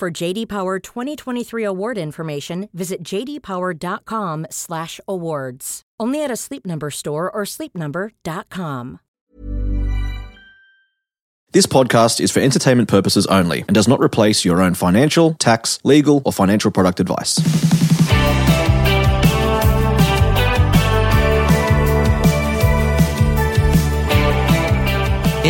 For JD Power 2023 award information, visit jdpower.com/awards. Only at a Sleep Number store or sleepnumber.com. This podcast is for entertainment purposes only and does not replace your own financial, tax, legal, or financial product advice.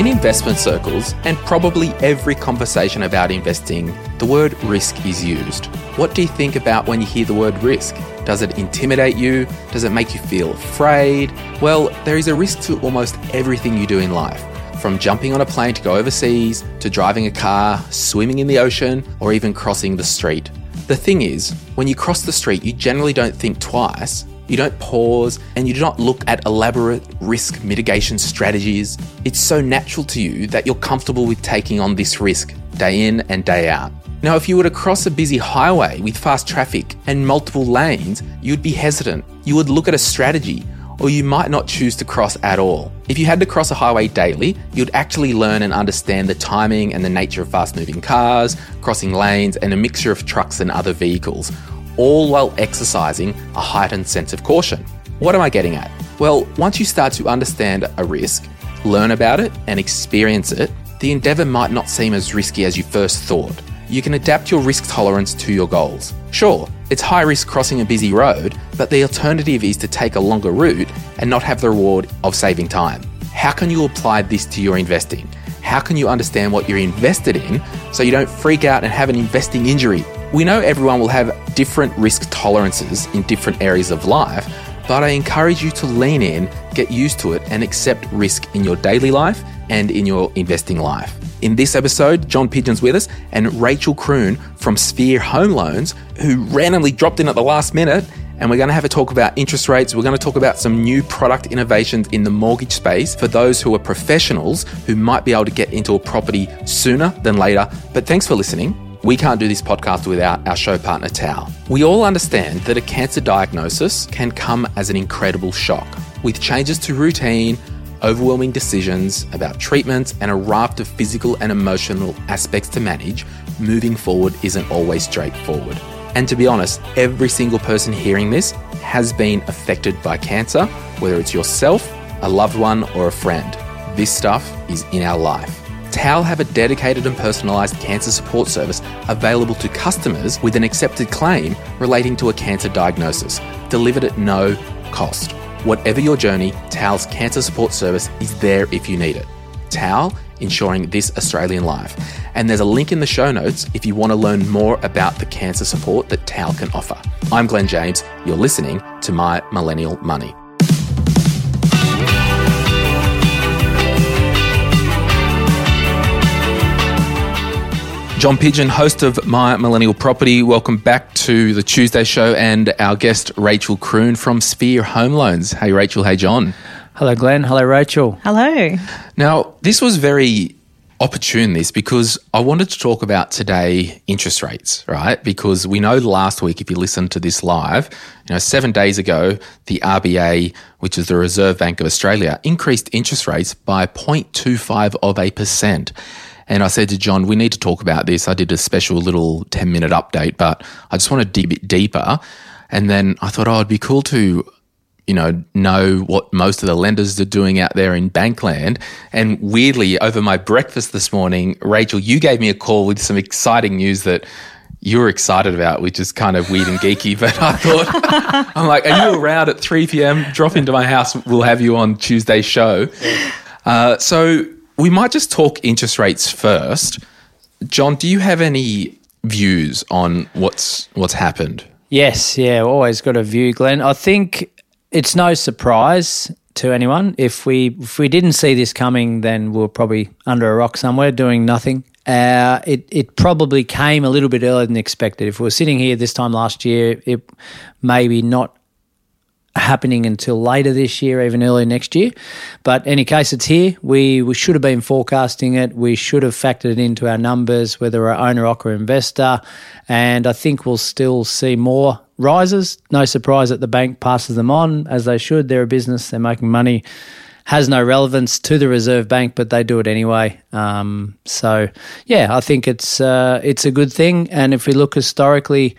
In investment circles, and probably every conversation about investing, the word risk is used. What do you think about when you hear the word risk? Does it intimidate you? Does it make you feel afraid? Well, there is a risk to almost everything you do in life. From jumping on a plane to go overseas, to driving a car, swimming in the ocean, or even crossing the street. The thing is, when you cross the street, you generally don't think twice you don't pause and you do not look at elaborate risk mitigation strategies. It's so natural to you that you're comfortable with taking on this risk day in and day out. Now, if you were to cross a busy highway with fast traffic and multiple lanes, you'd be hesitant. You would look at a strategy, or you might not choose to cross at all. If you had to cross a highway daily, you'd actually learn and understand the timing and the nature of fast moving cars, crossing lanes, and a mixture of trucks and other vehicles, all while exercising a heightened sense of caution. What am I getting at? Well, once you start to understand a risk, learn about it, and experience it, the endeavor might not seem as risky as you first thought. You can adapt your risk tolerance to your goals. Sure, it's high risk crossing a busy road, but the alternative is to take a longer route and not have the reward of saving time. How can you apply this to your investing? How can you understand what you're invested in so you don't freak out and have an investing injury we know everyone will have different risk tolerances in different areas of life, but I encourage you to lean in, get used to it, and accept risk in your daily life and in your investing life. In this episode, John Pidgeon's with us and Rachelle Kroon from Sphere Home Loans, who randomly dropped in at the last minute. And we're going to have a talk about interest rates. We're going to talk about some new product innovations in the mortgage space for those who are professionals who might be able to get into a property sooner than later. But thanks for listening. We can't do this podcast without our show partner, TAL. We all understand that a cancer diagnosis can come as an incredible shock, with changes to routine, overwhelming decisions about treatments, and a raft of physical and emotional aspects to manage. Moving forward isn't always straightforward. And to be honest, every single person hearing this has been affected by cancer, whether it's yourself, a loved one, or a friend. This stuff is in our life. TAL have a dedicated and personalised cancer support service available to customers with an accepted claim relating to a cancer diagnosis, delivered at no cost. Whatever your journey, TAL's cancer support service is there if you need it. TAL, ensuring this Australian life. And there's a link in the show notes if you want to learn more about the cancer support that TAL can offer. I'm Glen James. You're listening to My Millennial Money. John Pidgeon, host of My Millennial Property. Welcome back to the Tuesday show and our guest, Rachelle Kroon from Sphere Home Loans. Hey, Rachelle. Hey, John. Hello, Glen. Hello, Rachelle. Hello. Now, this was very opportune, this, because I wanted to talk about today interest rates, right? Because we know last week, if you listened to this live, you know, seven days ago, the RBA, which is the Reserve Bank of Australia, increased interest rates by 0.25 of a percent. And I said to John, we need to talk about this. I did a special little 10 minute update, but I just want to dig a bit deeper. And then I thought, oh, it'd be cool to, you know, know what most of the lenders are doing out there in Bankland. And weirdly, over my breakfast this morning, Rachelle, you gave me a call with some exciting news that you were excited about, which is kind of weird and geeky. But I thought, I'm like, are you around at 3 p.m.? Drop into my house. We'll have you on Tuesday's show. Uh, so we might just talk interest rates first. John, do you have any views on what's what's happened? Yes, yeah, always got a view, Glen. I think it's no surprise to anyone if we if we didn't see this coming, then we are probably under a rock somewhere doing nothing. uh, it it probably came a little bit earlier than expected. If we were sitting here this time last year, it maybe not happening until later this year, even early next year. But any case, it's here. We we should have been forecasting it. We should have factored it into our numbers, whether we're owner or investor. And I think we'll still see more rises. No surprise that the bank passes them on as they should. They're a business. They're making money. Has no relevance to the Reserve Bank, but they do it anyway. Um, so, yeah, I think it's uh, it's a good thing. And if we look historically,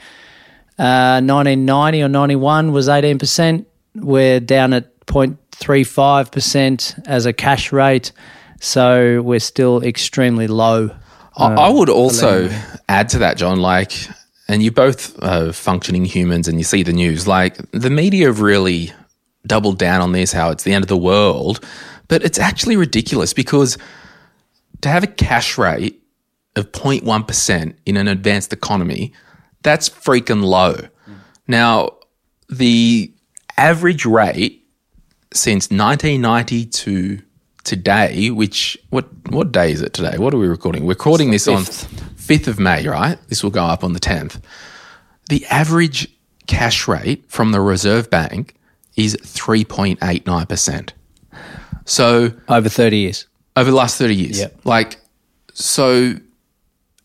1990 uh, or 91 was 18%. We're down at 0.35% as a cash rate. So we're still extremely low. Uh, I would also add to that, John, like, and you both are functioning humans and you see the news, like, the media have really doubled down on this, how it's the end of the world. But it's actually ridiculous because to have a cash rate of 0.1% in an advanced economy – that's freaking low. Now, the average rate since 1990 to today, which what what day is it today? What are we recording? We're recording this on 5th of May, right? This will go up on the 10th. The average cash rate from the Reserve Bank is 3.89%. So over 30 years. Over the last 30 years. Yep. Like so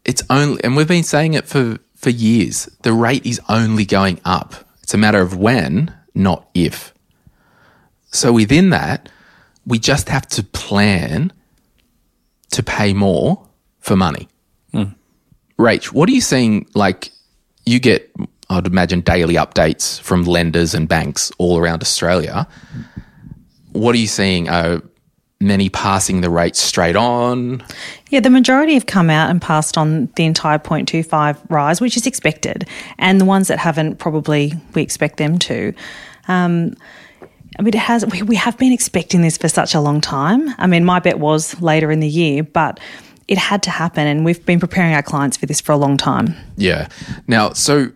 it's only and we've been saying it for for years, the rate is only going up. It's a matter of when, not if. So within that, we just have to plan to pay more for money. Mm. Rach, what are you seeing? Like, you get, I'd imagine, daily updates from lenders and banks all around Australia. What are you seeing? Uh, many passing the rate straight on. Yeah, the majority have come out and passed on the entire 0.25 rise, which is expected. And the ones that haven't, probably we expect them to. Um, I mean, it has. We, we have been expecting this for such a long time. I mean, my bet was later in the year, but it had to happen, and we've been preparing our clients for this for a long time. Yeah. Now, so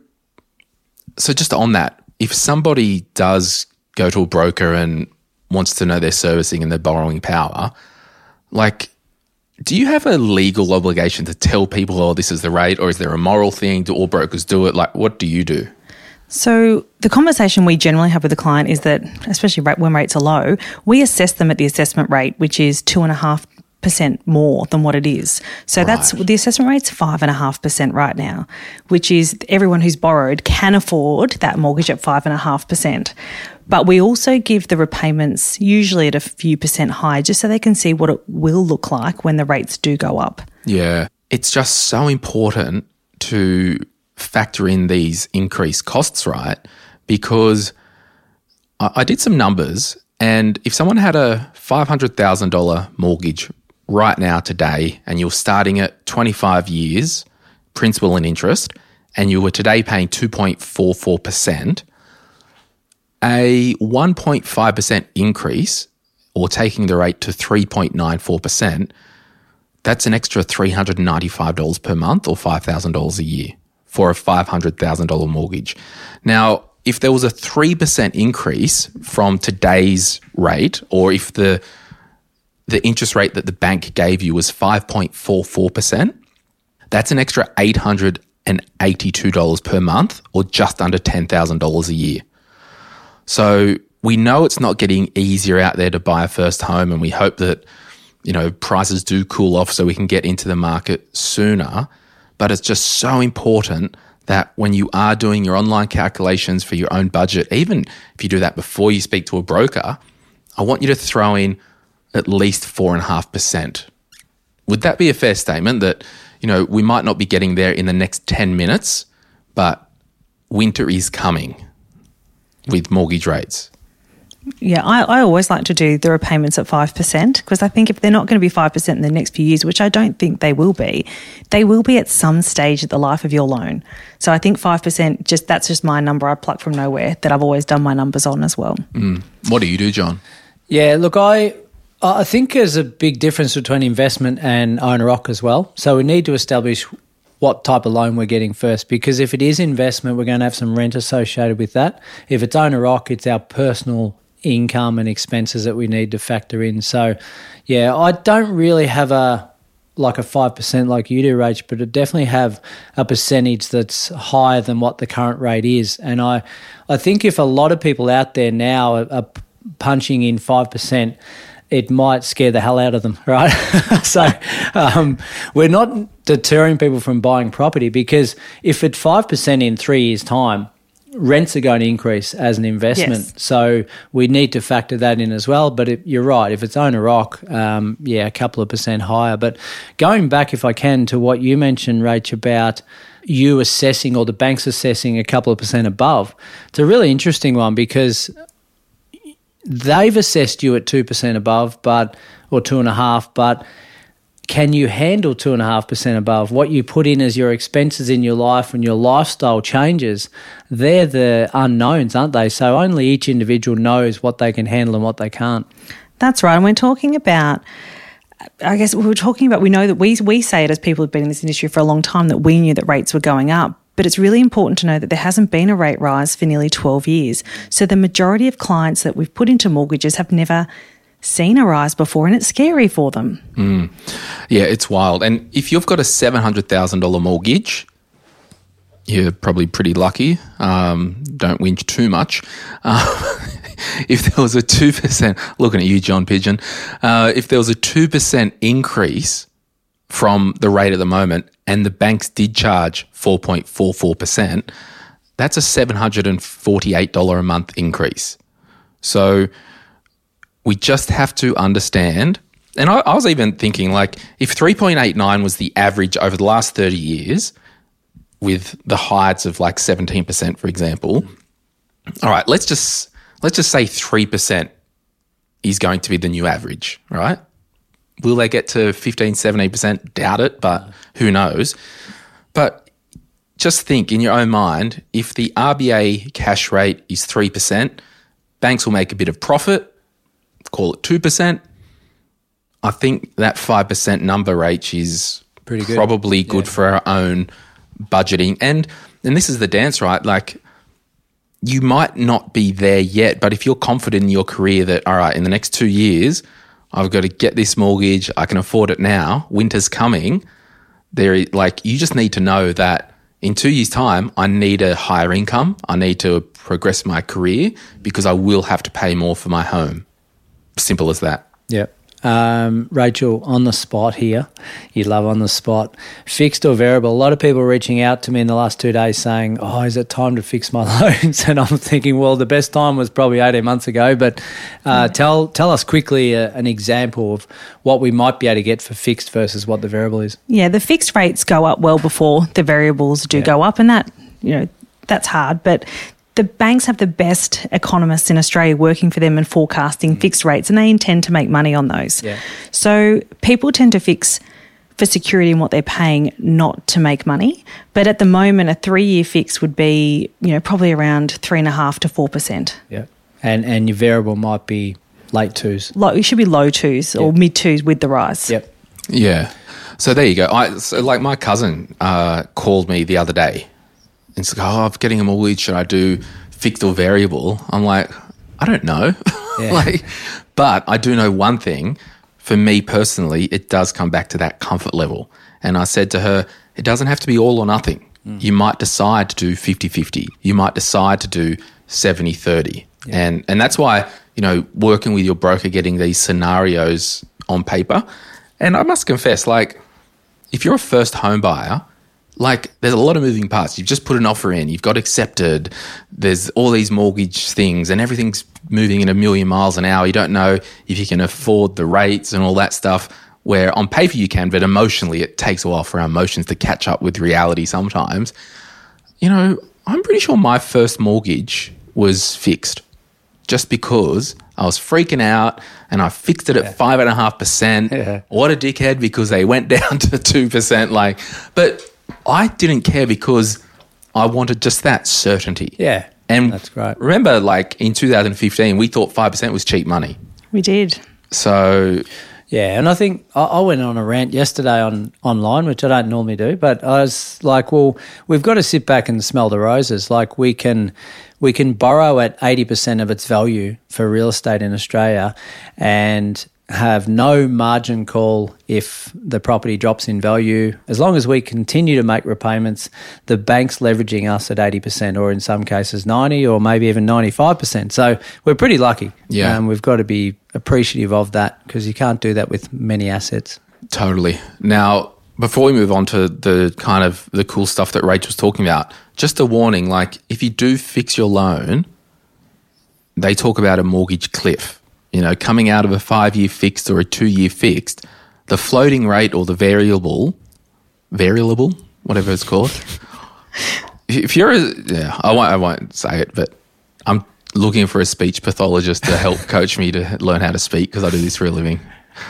so just on that, if somebody does go to a broker and wants to know their servicing and their borrowing power, like, do you have a legal obligation to tell people, oh, this is the rate, or is there a moral thing? Do all brokers do it? Like, what do you do? So, the conversation we generally have with the client is that, especially when rates are low, we assess them at the assessment rate, which is two and a half percent more than what it is. So right. that's the assessment rate's five and a half percent right now, which is everyone who's borrowed can afford that mortgage at five and a half percent. But we also give the repayments usually at a few percent higher just so they can see what it will look like when the rates do go up. Yeah. It's just so important to factor in these increased costs, right? Because I, I did some numbers, and if someone had a $500,000 mortgage right now, today, and you're starting at 25 years, principal and interest, and you were today paying 2.44%, a 1.5% increase or taking the rate to 3.94%, that's an extra $395 per month or $5,000 a year for a $500,000 mortgage. Now, if there was a 3% increase from today's rate, or if the the interest rate that the bank gave you was 5.44%, that's an extra $882 per month or just under $10,000 a year. So we know it's not getting easier out there to buy a first home, and we hope that you know prices do cool off so we can get into the market sooner. But it's just so important that when you are doing your online calculations for your own budget, even if you do that before you speak to a broker, I want you to throw in at least four and a half percent. Would that be a fair statement that, you know, we might not be getting there in the next 10 minutes, but winter is coming? With mortgage rates? Yeah, I, I always like to do the repayments at 5% because I think if they're not going to be 5% in the next few years, which I don't think they will be, they will be at some stage of the life of your loan. So I think 5%, just that's just my number I pluck from nowhere that I've always done my numbers on as well. Mm. What do you do, John? Yeah, look, I I think there's a big difference between investment and owner occ as well. So we need to establish what type of loan we're getting first. Because if it is investment, we're going to have some rent associated with that. If it's owner occ, it's our personal income and expenses that we need to factor in. So, yeah, I don't really have a like a 5% like you do, Rach, but it definitely have a percentage that's higher than what the current rate is. And I, I think if a lot of people out there now are, are punching in 5%, it might scare the hell out of them, right? so um, we're not deterring people from buying property because if at 5% in three years' time, rents are going to increase as an investment. Yes. So we need to factor that in as well. But it, you're right. If it's owner occ, um, yeah, a couple of percent higher. But going back, if I can, to what you mentioned, Rach, about you assessing or the banks assessing a couple of percent above, it's a really interesting one because they've assessed you at 2% above, but, or two and a half, but can you handle two and a half percent above what you put in as your expenses in your life and your lifestyle changes they're the unknowns aren't they so only each individual knows what they can handle and what they can't That's right. And we're talking about, I guess we were talking about, we know that we, we say it as people who've been in this industry for a long time that we knew that rates were going up. But it's really important to know that there hasn't been a rate rise for nearly 12 years. So the majority of clients that we've put into mortgages have never seen a rise before, and it's scary for them. Yeah, it's wild. And if you've got a $700,000 mortgage, you're probably pretty lucky. Um, don't whinge too much. Uh, if there was a 2%, looking at you, John Pidgeon, uh, if there was a 2% increase from the rate at the moment and the banks did charge 4.44%, that's a $748 a month increase. So we just have to understand. And I, I was even thinking, like, if 3.89 was the average over the last 30 years, with the heights of like 17%, for example, all right, let's just let's just say 3% is going to be the new average, right? Will they get to 15, 17%? Doubt it, but who knows? But just think in your own mind if the RBA cash rate is 3%, banks will make a bit of profit, call it 2%. I think that 5% number, Rach, is Pretty good. probably good for our own budgeting. And and this is the dance, right? Like you might not be there yet, but if you're confident in your career that, all right, in the next two years, I've got to get this mortgage, I can afford it now, winter's coming, there, like, you just need to know that in two years' time, I need a higher income, I need to progress my career because I will have to pay more for my home. Simple as that. Yep. Um, Rachelle, on the spot here, you love on the spot, fixed or variable. A lot of people reaching out to me in the last two days saying, "Oh, is it time to fix my loans?" And I'm thinking, well, the best time was probably 18 months ago. But uh, tell tell us quickly uh, an example of what we might be able to get for fixed versus what the variable is. Yeah, the fixed rates go up well before the variables do go up, and that you know that's hard. But the banks have the best economists in Australia working for them and forecasting fixed rates, and they intend to make money on those. Yeah. So people tend to fix for security in what they're paying, not to make money. But at the moment, a three-year fix would be you know probably around three and a half to four percent. Yeah. And and your variable might be late twos. Low, it should be low twos or mid twos with the rise. Yep. Yeah. So there you go. I so like my cousin uh, called me the other day. It's like, oh, I'm getting a mortgage. Should I do fixed or variable? I'm like, I don't know. Yeah. like, but I do know one thing. For me personally, it does come back to that comfort level. And I said to her, it doesn't have to be all or nothing. Mm. You might decide to do 50 50. You might decide to do 70 30. And, and that's why, you know, working with your broker, getting these scenarios on paper. And I must confess, like, if you're a first home buyer, like there's a lot of moving parts. You've just put an offer in, you've got accepted, there's all these mortgage things, and everything's moving in a million miles an hour. You don't know if you can afford the rates and all that stuff. Where on paper you can, but emotionally it takes a while for our emotions to catch up with reality sometimes. You know, I'm pretty sure my first mortgage was fixed just because I was freaking out and I fixed it at five and a half percent. Yeah. What a dickhead because they went down to two percent. Like, but I didn't care because I wanted just that certainty. Yeah. And That's great. Remember, like in 2015, we thought five percent was cheap money. We did. So Yeah, and I think I, I went on a rant yesterday on online, which I don't normally do, but I was like, well, we've got to sit back and smell the roses. Like we can we can borrow at eighty percent of its value for real estate in Australia, and have no margin call if the property drops in value. As long as we continue to make repayments, the bank's leveraging us at 80% or in some cases 90 or maybe even 95%. So we're pretty lucky. Yeah. Um, we've got to be appreciative of that because you can't do that with many assets. Totally. Now, before we move on to the kind of the cool stuff that Rach was talking about, just a warning like if you do fix your loan, they talk about a mortgage cliff. You know, coming out of a five year fixed or a two year fixed, the floating rate or the variable, variable, whatever it's called. if you're, a, yeah, I won't, I won't say it, but I'm looking for a speech pathologist to help coach me to learn how to speak because I do this for a living.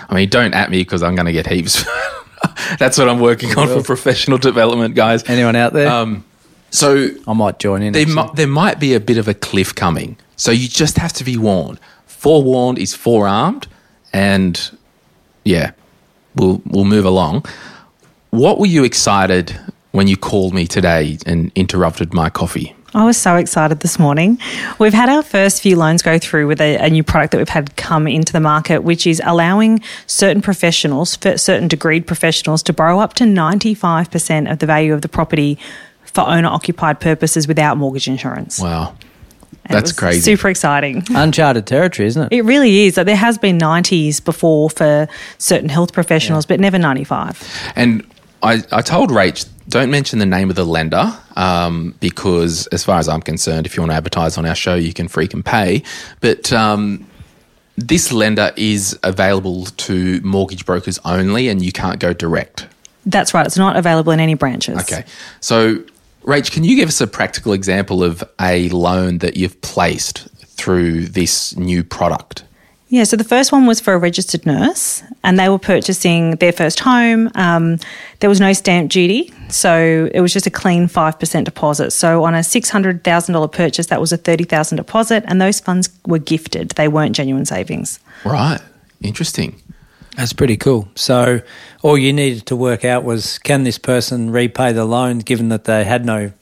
I mean, don't at me because I'm going to get heaps. That's what I'm working on for professional development, guys. Anyone out there? Um, so I might join in. there, mi- there might be a bit of a cliff coming. So you just have to be warned. Forewarned is forearmed, and yeah, we'll we'll move along. What were you excited when you called me today and interrupted my coffee? I was so excited this morning. We've had our first few loans go through with a, a new product that we've had come into the market, which is allowing certain professionals, certain degreed professionals, to borrow up to 95% of the value of the property for owner occupied purposes without mortgage insurance. Wow, that's was crazy. Super exciting. Uncharted territory, isn't it? It really is. Like, there has been 90s before for certain health professionals, but never 95. And I, I told Rach, don't mention the name of the lender um, because, as far as I'm concerned, if you want to advertise on our show, you can freaking pay. But um, this lender is available to mortgage brokers only, and you can't go direct. That's right. It's not available in any branches. Okay. So, Rach, can you give us a practical example of a loan that you've placed through this new product? Yeah, so the first one was for a registered nurse, and they were purchasing their first home. Um, there was no stamp duty, so it was just a clean 5% deposit. So on a $600,000 purchase, that was a $30,000 deposit, and those funds were gifted. They weren't genuine savings. Right. Interesting. That's pretty cool. So, all you needed to work out was can this person repay the loan given that they had no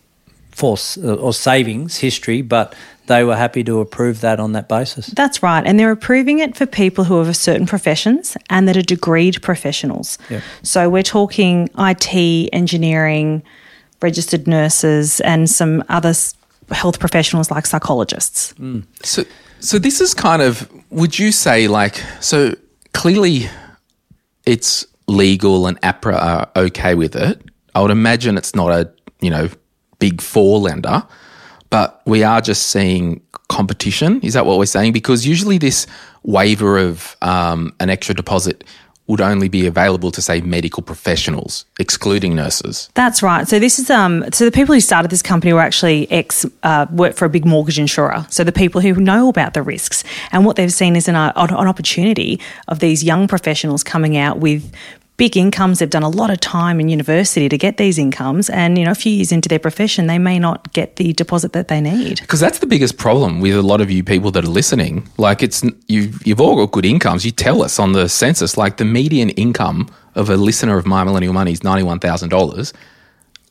force uh, or savings history, but they were happy to approve that on that basis. That's right. And they're approving it for people who are certain professions and that are degreed professionals. Yep. So we're talking IT, engineering, registered nurses, and some other health professionals like psychologists. So, so this is kind of. Would you say like so? Clearly, it's legal and APRA are okay with it. I would imagine it's not a you know big four lender, but we are just seeing competition. Is that what we're saying? Because usually this waiver of um, an extra deposit would only be available to say medical professionals, excluding nurses. That's right. So this is um. So the people who started this company were actually ex uh, work for a big mortgage insurer. So the people who know about the risks and what they've seen is an, uh, an opportunity of these young professionals coming out with big incomes. They've done a lot of time in university to get these incomes, and you know, a few years into their profession, they may not get the deposit that they need. Because that's the biggest problem with a lot of you people that are listening. Like it's you, you've all got good incomes. You tell us on the census, like the median income of a listener of My Millennial Money is ninety one thousand dollars.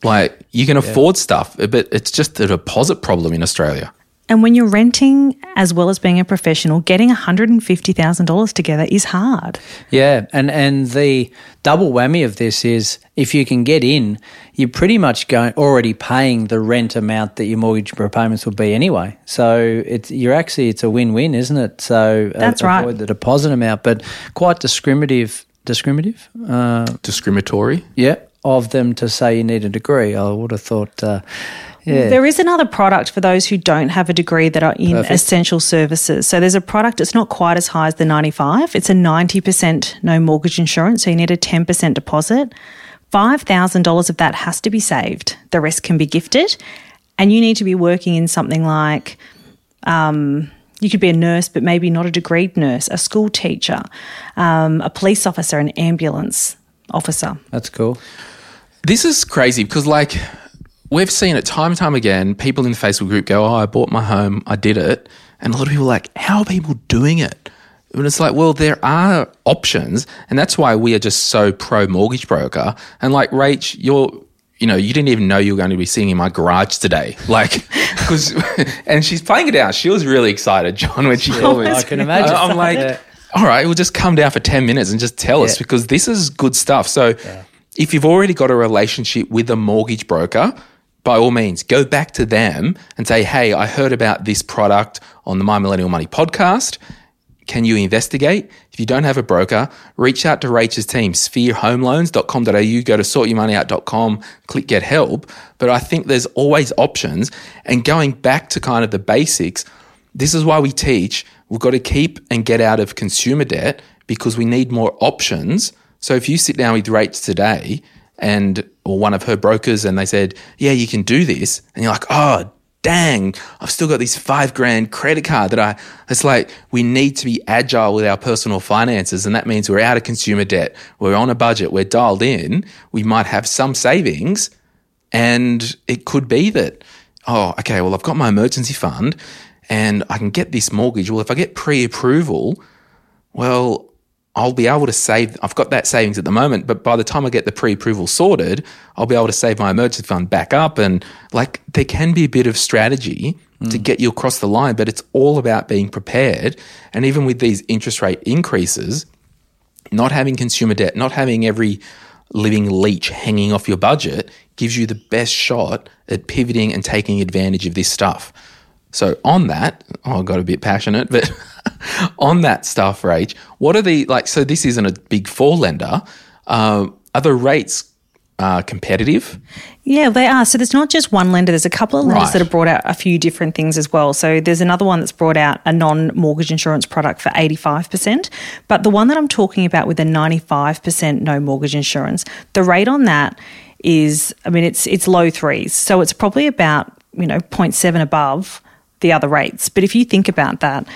Like you can afford stuff, but it's just a deposit problem in Australia. And when you're renting as well as being a professional, getting $150,000 together is hard. Yeah, and and the double whammy of this is if you can get in, you're pretty much going already paying the rent amount that your mortgage repayments would be anyway. So it's you're actually it's a win-win, isn't it? So uh, That's right. avoid the deposit amount, but quite discriminative. Discriminative, uh, Discriminatory. yeah, of them to say you need a degree. I would have thought, uh, yeah, There is another product for those who don't have a degree that are in Perfect. essential services. So there's a product, it's not quite as high as the 95. It's a 90% no mortgage insurance. So you need a 10% deposit. $5,000 of that has to be saved. The rest can be gifted. And you need to be working in something like, um, you could be a nurse, but maybe not a degreed nurse, a school teacher, um, a police officer, an ambulance officer. that's cool. This is crazy because, like, we've seen it time and time again. People in the Facebook group go, Oh, I bought my home, I did it. And a lot of people are like, How are people doing it? And it's like, well, there are options. And that's why we are just so pro mortgage broker. And like, Rach, you're, you know, you didn't even know you were going to be sitting in my garage today. Like, because, and she's playing it out. She was really excited, John, when she told me. I can imagine. I'm like, Yeah. all right, we'll just come down for 10 minutes and just tell us because this is good stuff. So if you've already got a relationship with a mortgage broker, by all means, go back to them and say, hey, I heard about this product on the My Millennial Money podcast. Can you investigate? If you don't have a broker, reach out to Rachelle's team, spherehomeloans.com.au, go to sortyourmoneyout.com, click get help. But I think there's always options. And going back to kind of the basics, this is why we teach we've got to keep and get out of consumer debt because we need more options. So if you sit down with Rach today and or one of her brokers and they said, Yeah, you can do this, and you're like, oh dang, I've still got this five grand credit card that I, it's like we need to be agile with our personal finances. And that means we're out of consumer debt. We're on a budget. We're dialed in. We might have some savings. And it could be that, oh, okay, well, I've got my emergency fund and I can get this mortgage. Well, if I get pre approval, well, I'll be able to save. I've got that savings at the moment, but by the time I get the pre approval sorted, I'll be able to save my emergency fund back up. And like there can be a bit of strategy to mm. get you across the line, but it's all about being prepared. And even with these interest rate increases, not having consumer debt, not having every living leech hanging off your budget gives you the best shot at pivoting and taking advantage of this stuff. So on that, oh, I got a bit passionate, but on that stuff, Rach, what are the like? So this isn't a big four lender. Uh, are the rates uh, competitive? Yeah, they are. So there's not just one lender. There's a couple of lenders Right. that have brought out a few different things as well. So there's another one that's brought out a non-mortgage insurance product for 85%. But the one that I'm talking about with a 95% no mortgage insurance, the rate on that is, I mean, it's it's low threes. So it's probably about, you know, 0.7 above the other rates. But if you think about that,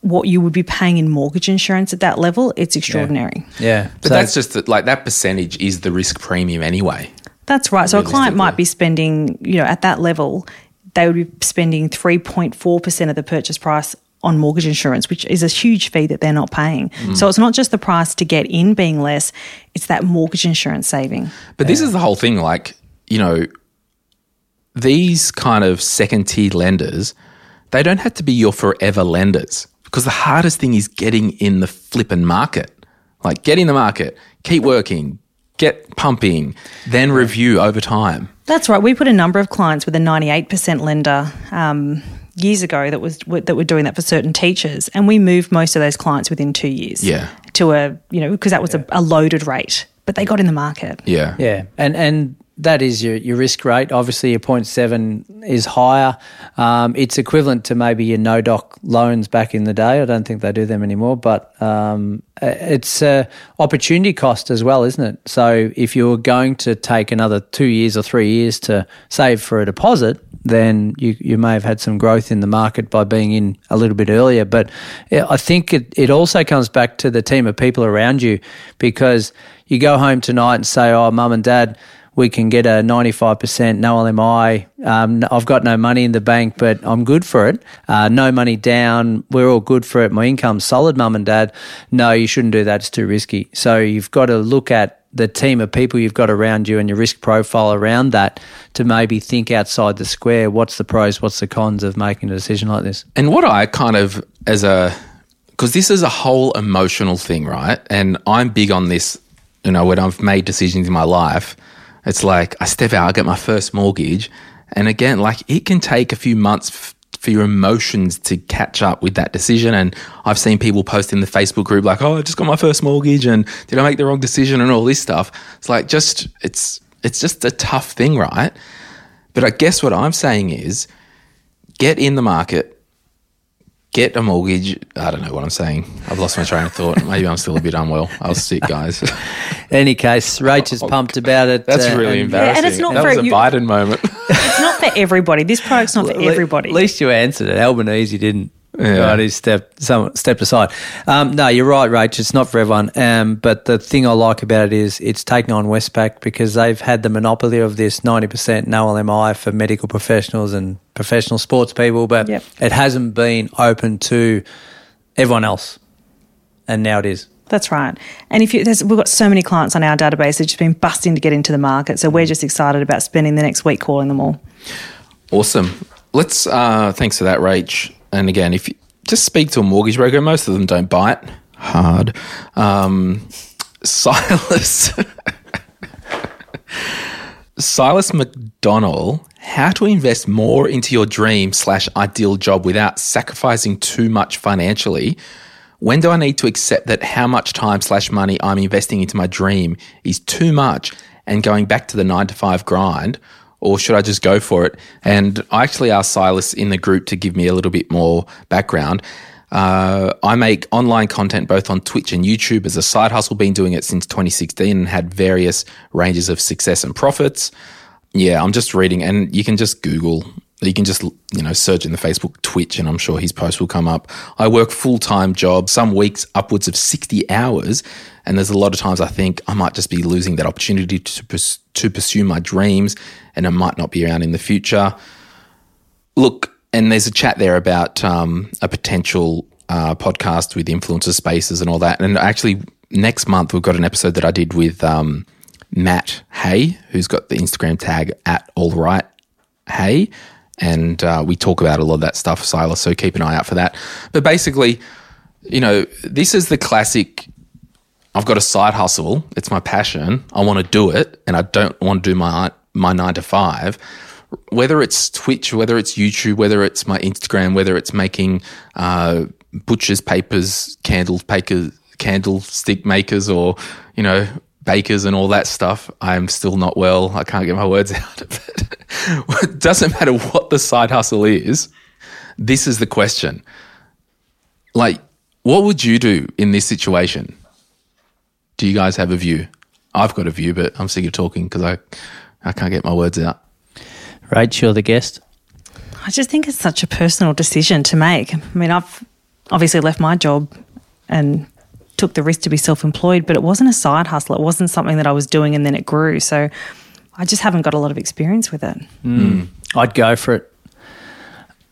what you would be paying in mortgage insurance at that level, it's extraordinary. Yeah. But So- that's just that, like that percentage is the risk premium anyway. That's right. So a client might be spending, you know, at that level, they would be spending 3.4% of the purchase price on mortgage insurance, which is a huge fee that they're not paying. Mm. So it's not just the price to get in being less, it's that mortgage insurance saving. But this is the whole thing. Like, you know, these kind of second tier lenders, they don't have to be your forever lenders because the hardest thing is getting in the flipping market. Like, get in the market, keep working, get pumping, then review over time. That's right. We put a number of clients with a 98% lender um, years ago that was that were doing that for certain teachers, and we moved most of those clients within two years. Yeah. To a you know because that was a, a loaded rate, but they got in the market. Yeah. Yeah, and and that is your, your risk rate. Obviously, your 0.7 is higher. Um, it's equivalent to maybe your no doc loans back in the day. I don't think they do them anymore, but um, uh, it's a opportunity cost as well, isn't it? So if you're going to take another two years or three years to save for a deposit, then you, you may have had some growth in the market by being in a little bit earlier. But I think it, it also comes back to the team of people around you because you go home tonight and say, oh, mum and dad, we can get a 95% no LMI. Um, I've got no money in the bank, but I'm good for it. Uh, no money down. We're all good for it. My income's solid, mum and dad. No, you shouldn't do that. It's too risky. So you've got to look at the team of people you've got around you and your risk profile around that to maybe think outside the square. What's the pros? What's the cons of making a decision like this? And what I kind of, as a, because this is a whole emotional thing, right? And I'm big on this, you know, when I've made decisions in my life, it's like I step out, I get my first mortgage. And again, like it can take a few months f- for your emotions to catch up with that decision. And I've seen people post in the Facebook group, like, oh, I just got my first mortgage and did I make the wrong decision and all this stuff. It's like just, it's, it's just a tough thing, right? But I guess what I'm saying is get in the market, get a mortgage. I don't know what I'm saying. I've lost my train of thought. Maybe I'm still a bit unwell. I was sick, guys. Any case, Rach is pumped about it. That's uh, really and- embarrassing. and it's not that for was a you- Biden moment. It's not for everybody. This product's not for everybody. At least you answered it. Albanese you didn't. Yeah. Right, he stepped some stepped aside. Um, no, you're right, Rach. It's not for everyone. Um, but the thing I like about it is it's taken on Westpac because they've had the monopoly of this 90% no LMI for medical professionals and professional sports people, but Yep. it hasn't been open to everyone else, and now it is. That's right. And if you, there's, we've got so many clients on our database that just been busting to get into the market, so we're just excited about spending the next week calling them all. awesome. Let's. Uh, thanks for that, Rach. And again, if you, just speak to a mortgage broker. Most of them don't bite hard. Um, Silas. Silas McDonnell, how to invest more into your dream slash ideal job without sacrificing too much financially. When do I need to accept that how much time slash money I'm investing into my dream is too much and going back to the nine to five grind? Or should I just go for it? And I actually asked Silas in the group to give me a little bit more background. Uh, I make online content both on Twitch and YouTube as a side hustle, been doing it since 2016 and had various ranges of success and profits. Yeah, I'm just reading, and you can just Google, you can just, you know, search in the Facebook Twitch, and I'm sure his post will come up. I work full time job, some weeks upwards of 60 hours, and there's a lot of times I think I might just be losing that opportunity to, to pursue my dreams, and I might not be around in the future. Look, and there's a chat there about um, a potential uh, podcast with influencer spaces and all that. And actually, next month we've got an episode that I did with um, Matt Hay, who's got the Instagram tag at All Right Hay, and uh, we talk about a lot of that stuff, Silas. So keep an eye out for that. But basically, you know, this is the classic. I've got a side hustle. It's my passion. I want to do it, and I don't want to do my my nine to five whether it's Twitch, whether it's YouTube, whether it's my Instagram, whether it's making uh, butchers, papers, candle makers, candlestick makers, or you know bakers and all that stuff. I'm still not well. I can't get my words out of it. it doesn't matter what the side hustle is. This is the question. Like, what would you do in this situation? Do you guys have a view? I've got a view, but I'm sick of talking because I, I can't get my words out. Rachelle, the guest? I just think it's such a personal decision to make. I mean, I've obviously left my job and took the risk to be self employed, but it wasn't a side hustle. It wasn't something that I was doing and then it grew. So I just haven't got a lot of experience with it. Mm. I'd go for it.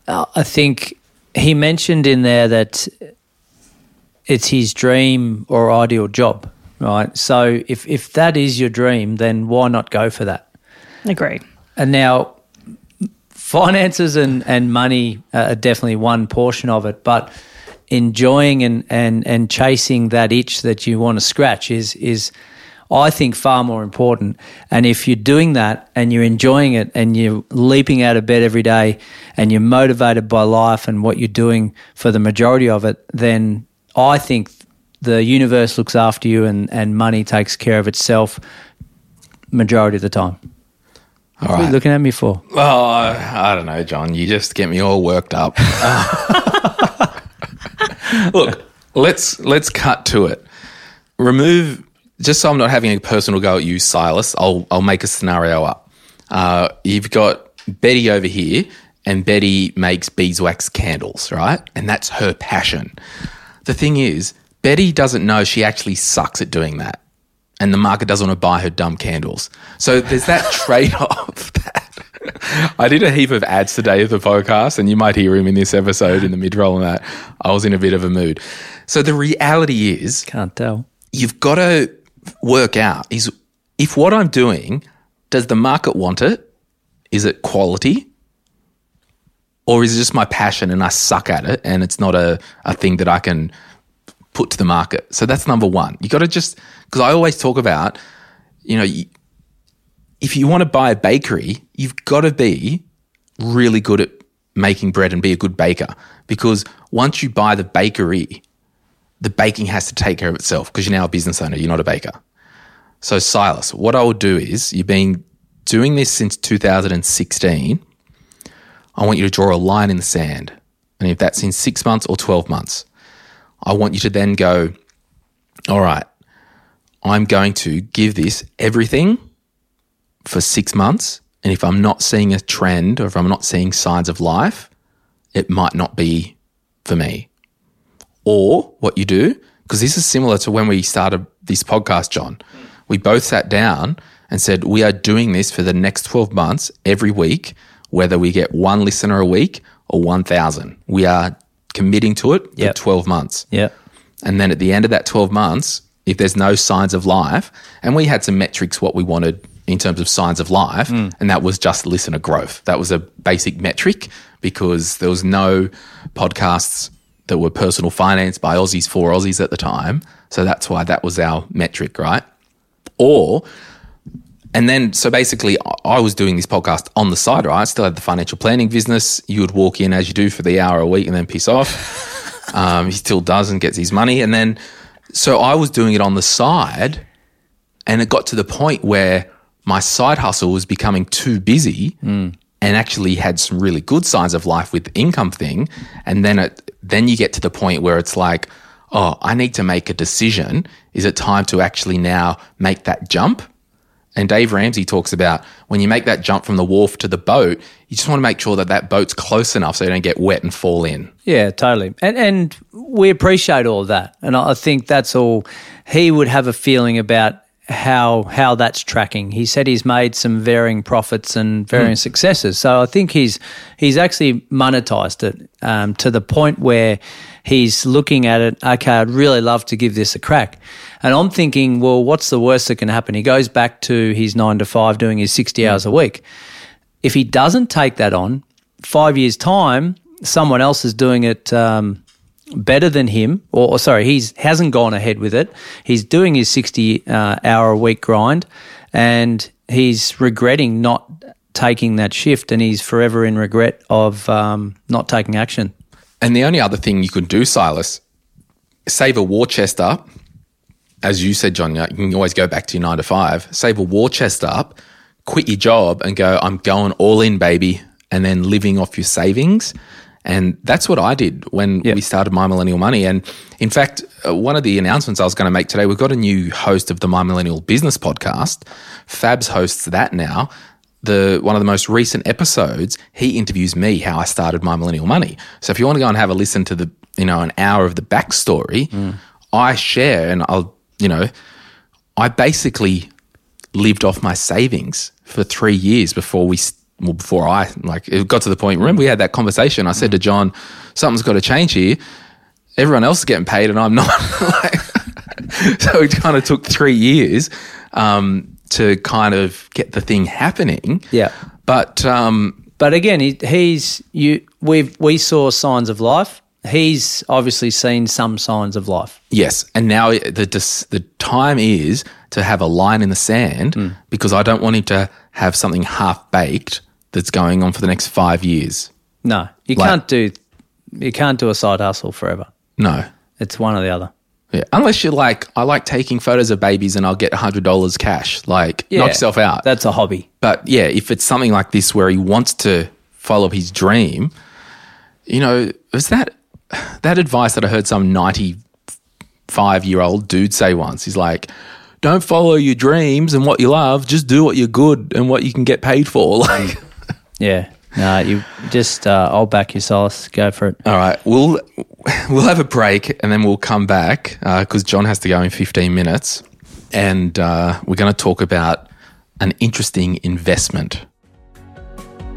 Uh, I think he mentioned in there that it's his dream or ideal job, right? So if, if that is your dream, then why not go for that? Agreed. And now finances and, and money are definitely one portion of it, but enjoying and, and, and chasing that itch that you want to scratch is is I think far more important. And if you're doing that and you're enjoying it and you're leaping out of bed every day and you're motivated by life and what you're doing for the majority of it, then I think the universe looks after you and, and money takes care of itself majority of the time. All what right. are you looking at me for? Oh, I don't know, John. You just get me all worked up. Look, let's let's cut to it. Remove just so I'm not having a personal go at you, Silas. I'll I'll make a scenario up. Uh, you've got Betty over here, and Betty makes beeswax candles, right? And that's her passion. The thing is, Betty doesn't know she actually sucks at doing that and the market doesn't want to buy her dumb candles. So there's that trade off. I did a heap of ads today of the podcast, and you might hear him in this episode in the mid roll and that. I was in a bit of a mood. So the reality is, can't tell. You've got to work out is if what I'm doing, does the market want it? Is it quality? Or is it just my passion and I suck at it and it's not a, a thing that I can put to the market. So that's number one. You got to just, because I always talk about, you know, if you want to buy a bakery, you've got to be really good at making bread and be a good baker. Because once you buy the bakery, the baking has to take care of itself because you're now a business owner, you're not a baker. So, Silas, what I will do is you've been doing this since 2016. I want you to draw a line in the sand. And if that's in six months or 12 months, I want you to then go, all right, I'm going to give this everything for six months. And if I'm not seeing a trend or if I'm not seeing signs of life, it might not be for me. Or what you do, because this is similar to when we started this podcast, John. We both sat down and said, We are doing this for the next 12 months every week, whether we get one listener a week or 1,000. We are committing to it yep. for 12 months. Yeah. And then at the end of that 12 months, if there's no signs of life, and we had some metrics what we wanted in terms of signs of life, mm. and that was just listener growth. That was a basic metric because there was no podcasts that were personal finance by Aussies for Aussies at the time. So that's why that was our metric, right? Or, and then, so basically, I was doing this podcast on the side, right? I still had the financial planning business. You would walk in as you do for the hour a week and then piss off. um, he still does and gets his money. And then, so I was doing it on the side, and it got to the point where my side hustle was becoming too busy and actually had some really good signs of life with the income thing. And then it, then you get to the point where it's like, oh, I need to make a decision. Is it time to actually now make that jump? And Dave Ramsey talks about when you make that jump from the wharf to the boat, you just want to make sure that that boat's close enough so you don't get wet and fall in. Yeah, totally. And and we appreciate all that. And I think that's all he would have a feeling about how how that's tracking. He said he's made some varying profits and varying successes. So I think he's he's actually monetized it um, to the point where he's looking at it. Okay, I'd really love to give this a crack. And I'm thinking, well, what's the worst that can happen? He goes back to his nine to five, doing his sixty hours a week. If he doesn't take that on, five years time, someone else is doing it. Um, better than him, or, or sorry, he's hasn't gone ahead with it. He's doing his sixty uh, hour a week grind, and he's regretting not taking that shift, and he's forever in regret of um, not taking action. And the only other thing you could do, Silas, save a war chest up. As you said, John, you can always go back to your nine to five. Save a war chest up, quit your job, and go. I'm going all in, baby, and then living off your savings. And that's what I did when Yeah. we started My Millennial Money. And in fact, uh, one of the announcements I was going to make today, we've got a new host of the My Millennial Business podcast. Fabs hosts that now. The one of the most recent episodes, he interviews me how I started My Millennial Money. So if you want to go and have a listen to the, you know, an hour of the backstory, I share and I'll, you know, I basically lived off my savings for three years before we, well, before I, like, it got to the point. Remember, we had that conversation. I said to John, something's got to change here. Everyone else is getting paid and I'm not. like, so it kind of took three years um, to kind of get the thing happening. Yeah. But um, But again, he, he's you. We we saw signs of life. He's obviously seen some signs of life. Yes, and now the the time is to have a line in the sand Hmm. because I don't want him to have something half baked that's going on for the next five years. No, you Like- can't do you can't do a side hustle forever. No, It's one or the other. yeah. unless you're like I like taking photos of babies and I'll get hundred dollars cash. Like Yeah, knock yourself out. That's a hobby. but yeah, if it's something like this where he wants to follow his dream, you know, is that that advice that I heard some ninety five year old dude say once? He's like. Don't follow your dreams and what you love. Just do what you're good and what you can get paid for. Like, Yeah. No, you just uh, I'll back you, Solace. Go for it. All right, we'll we'll have a break and then we'll come back because John has to go in fifteen minutes, and uh, we're going to talk about an interesting investment.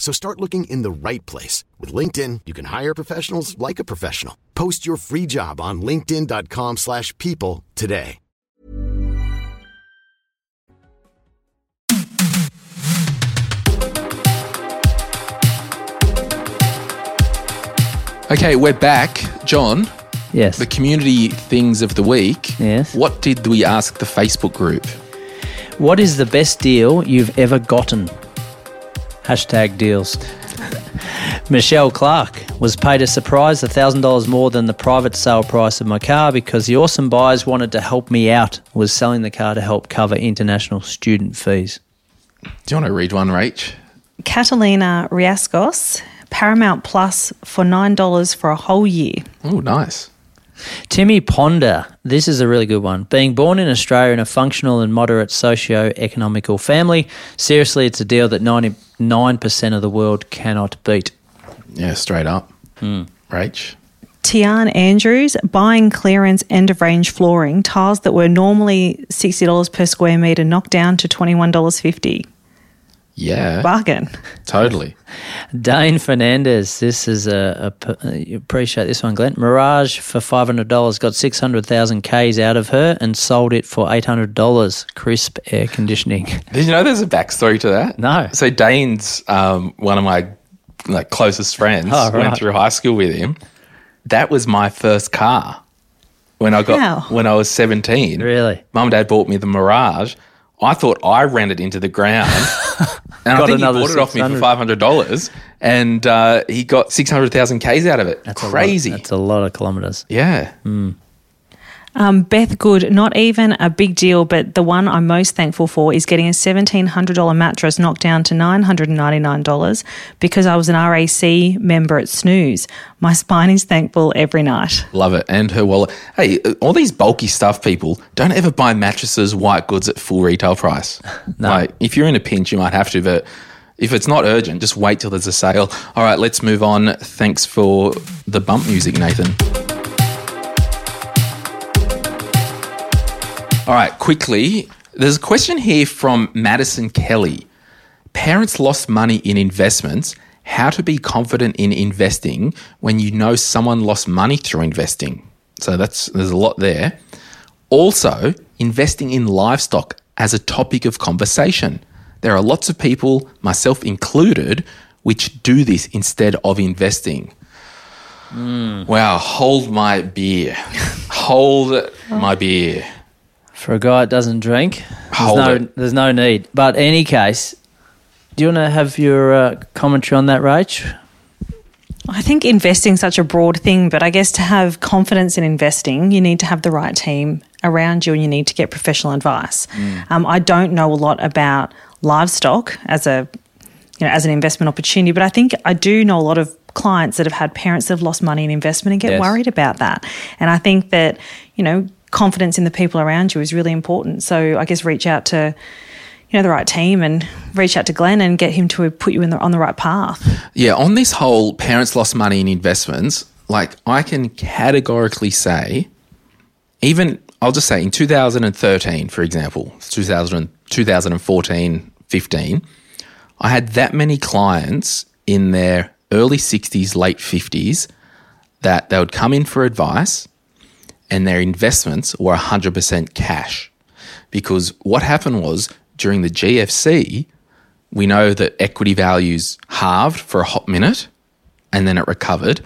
So start looking in the right place. With LinkedIn, you can hire professionals like a professional. Post your free job on linkedin.com/people slash people today. Okay, we're back. John, Yes. the community things of the week. Yes. What did we ask the Facebook group? What is the best deal you've ever gotten? Hashtag deals. Michelle Clark was paid a surprise $1,000 more than the private sale price of my car because the awesome buyers wanted to help me out, was selling the car to help cover international student fees. Do you want to read one, Rach? Catalina Riascos, Paramount Plus for $9 for a whole year. Oh, nice. Timmy Ponder, this is a really good one. Being born in Australia in a functional and moderate socio-economical family, seriously, it's a deal that 99% of the world cannot beat. Yeah, straight up. Hmm. Rach? Tian Andrews, buying clearance end of range flooring, tiles that were normally $60 per square metre knocked down to $21.50. Yeah, Bargain. totally. Dane Fernandez, this is a you appreciate this one, Glen. Mirage for five hundred dollars got six hundred thousand k's out of her and sold it for eight hundred dollars. Crisp air conditioning. Did you know there's a backstory to that? No. So Dane's um, one of my like closest friends. Oh, right. Went through high school with him. That was my first car when I got Wow. when I was 17. Really? Mum and Dad bought me the Mirage. I thought I ran it into the ground. And I Got think he bought it off me for five hundred dollars, and uh, he got six hundred thousand k's out of it. That's a lot- crazy. that's a lot of kilometres. yeah, Um, Beth Good, not even a big deal, but the one I'm most thankful for is getting a $1,700 mattress knocked down to $999 because I was an RAC member at Snooze. My spine is thankful every night. love it. And her wallet. Hey, all these bulky stuff, people don't ever buy mattresses, white goods at full retail price. Like if you're in a pinch, you might have to, but. If it's not urgent, just wait till there's a sale. All right, let's move on. Thanks for the bump music, Nathan. All right, quickly. There's a question here from Madison Kelly. Parents lost money in investments. How to be confident in investing when you know someone lost money through investing. So that's there's a lot there. Also, investing in livestock as a topic of conversation. There are lots of people, myself included, which do this instead of investing. Hmm. Wow, hold my beer. hold my oh. beer. For a guy that doesn't drink, there's no, there's no need. But any case, do you want to have your uh, commentary on that, Rach? I think investing is such a broad thing, but I guess to have confidence in investing, you need to have the right team around you and you need to get professional advice. Um, I don't know a lot about livestock as a you know as an investment opportunity, but I think I do know a lot of clients that have had parents that have lost money in investment and get Yes. worried about that. And I think that, you know, confidence in the people around you is really important. So I guess reach out to you know the right team and reach out to Glen and get him to put you in the, on the right path. Yeah, on this whole parents lost money in investments, like I can categorically say, even I'll just say in 2013, for example, 2000, 2014, 15, I had that many clients in their early 60s, late 50s that they would come in for advice and their investments were 100% cash. Because what happened was during the GFC, we know that equity values halved for a hot minute and then it recovered.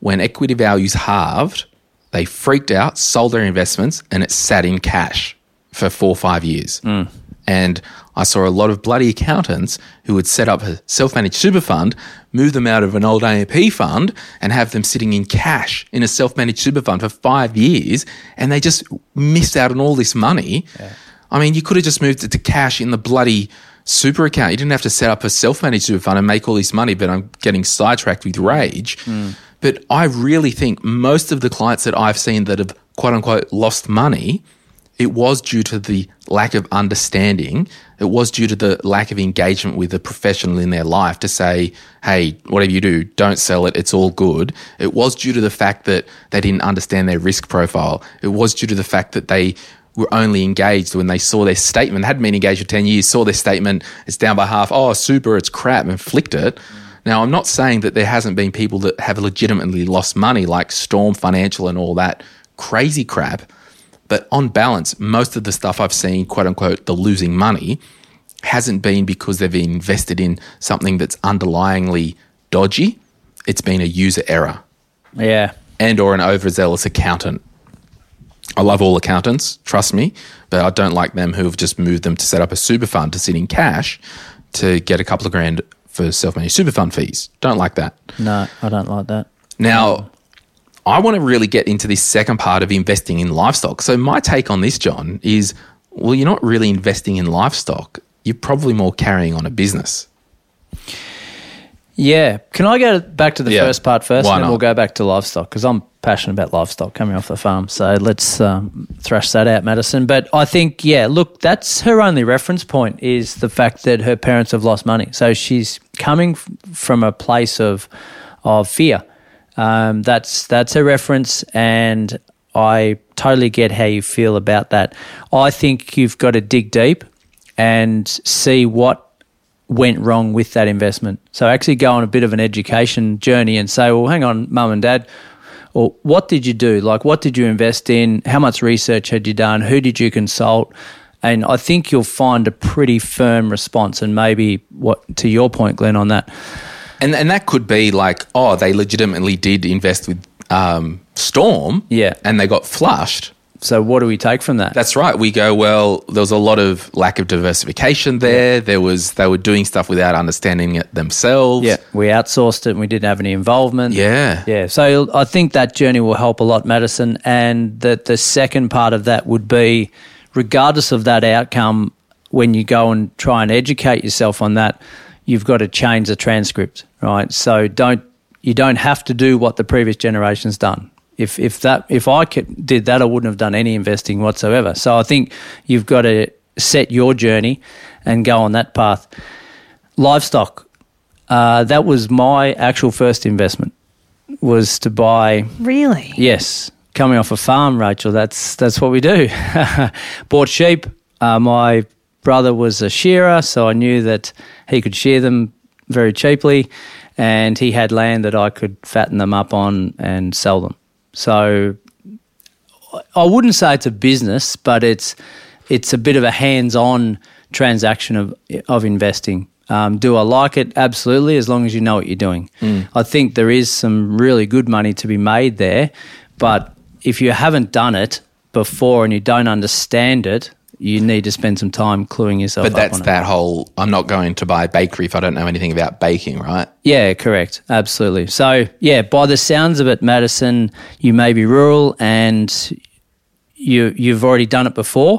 When equity values halved, they freaked out, sold their investments, and it sat in cash for four or five years. Mm. And I saw a lot of bloody accountants who would set up a self managed super fund, move them out of an old AMP fund, and have them sitting in cash in a self managed super fund for five years. And they just missed out on all this money. I mean, you could have just moved it to cash in the bloody super account. You didn't have to set up a self managed super fund and make all this money, but I'm getting sidetracked with rage. Hmm. But I really think most of the clients that I've seen that have quote unquote lost money, it was due to the lack of understanding. It was due to the lack of engagement with a professional in their life to say, hey, whatever you do, don't sell it. It's all good. It was due to the fact that they didn't understand their risk profile. It was due to the fact that they were only engaged when they saw their statement, hadn't been engaged for 10 years, saw their statement, it's down by half, oh, super, it's crap, and flicked it. Now, I'm not saying that there hasn't been people that have legitimately lost money, like Storm Financial and all that crazy crap. But on balance, most of the stuff I've seen, quote unquote, the losing money, hasn't been because they've invested in something that's underlyingly dodgy. It's been a user error. Yeah. and or an overzealous accountant. I love all accountants, trust me, but I don't like them who have just moved them to set up a super fund to sit in cash to get a couple of grand for self-managed super fund fees. Don't like that. No, I don't like that. Now, I want to really get into this second part of investing in livestock. So my take on this, John, is well, you're not really investing in livestock. You're probably more carrying on a business. Yeah. Can I go back to the Yeah. first part first, Why and then not? we'll go back to livestock because I'm passionate about livestock coming off the farm. So let's um, thrash that out, Madison. But I think, yeah, look, that's her only reference point is the fact that her parents have lost money. So she's coming f- from a place of of fear. Um, that's that's her reference, and I totally get how you feel about that. I think you've got to dig deep and see what went wrong with that investment. So actually go on a bit of an education journey and say, well, hang on, mum and dad, or what did you do? Like, what did you invest in? How much research had you done? Who did you consult? And I think you'll find a pretty firm response. And maybe what to your point, Glen, on that. And and that could be like, oh, they legitimately did invest with um, Storm, Yeah. and they got flushed. So what do we take from that? That's right. We go, well, there was a lot of lack of diversification there. There was they were doing stuff without understanding it themselves. yeah, we outsourced it and we didn't have any involvement. Yeah. Yeah, so I think that journey will help a lot, Madison. And that the second part of that would be, regardless of that outcome, when you go and try and educate yourself on that, you've got to change the transcript, right? So don't you don't have to do what the previous generation's done. If if that if I could, did that, I wouldn't have done any investing whatsoever. So I think you've got to set your journey and go on that path. Livestock, uh, that was my actual first investment was to buy Really? yes coming off a farm Rachelle that's that's what we do bought sheep uh, my brother was a shearer so i knew that he could shear them very cheaply and he had land that i could fatten them up on and sell them so i wouldn't say it's a business but it's it's a bit of a hands-on transaction of of investing um, do I like it? Absolutely, as long as you know what you're doing. I think there is some really good money to be made there, but if you haven't done it before and you don't understand it, you need to spend some time cluing yourself But up that's on it. that whole I'm not going to buy a bakery if I don't know anything about baking, right? Yeah, correct. Absolutely. So, yeah, by the sounds of it, Madison, you may be rural and you you've already done it before.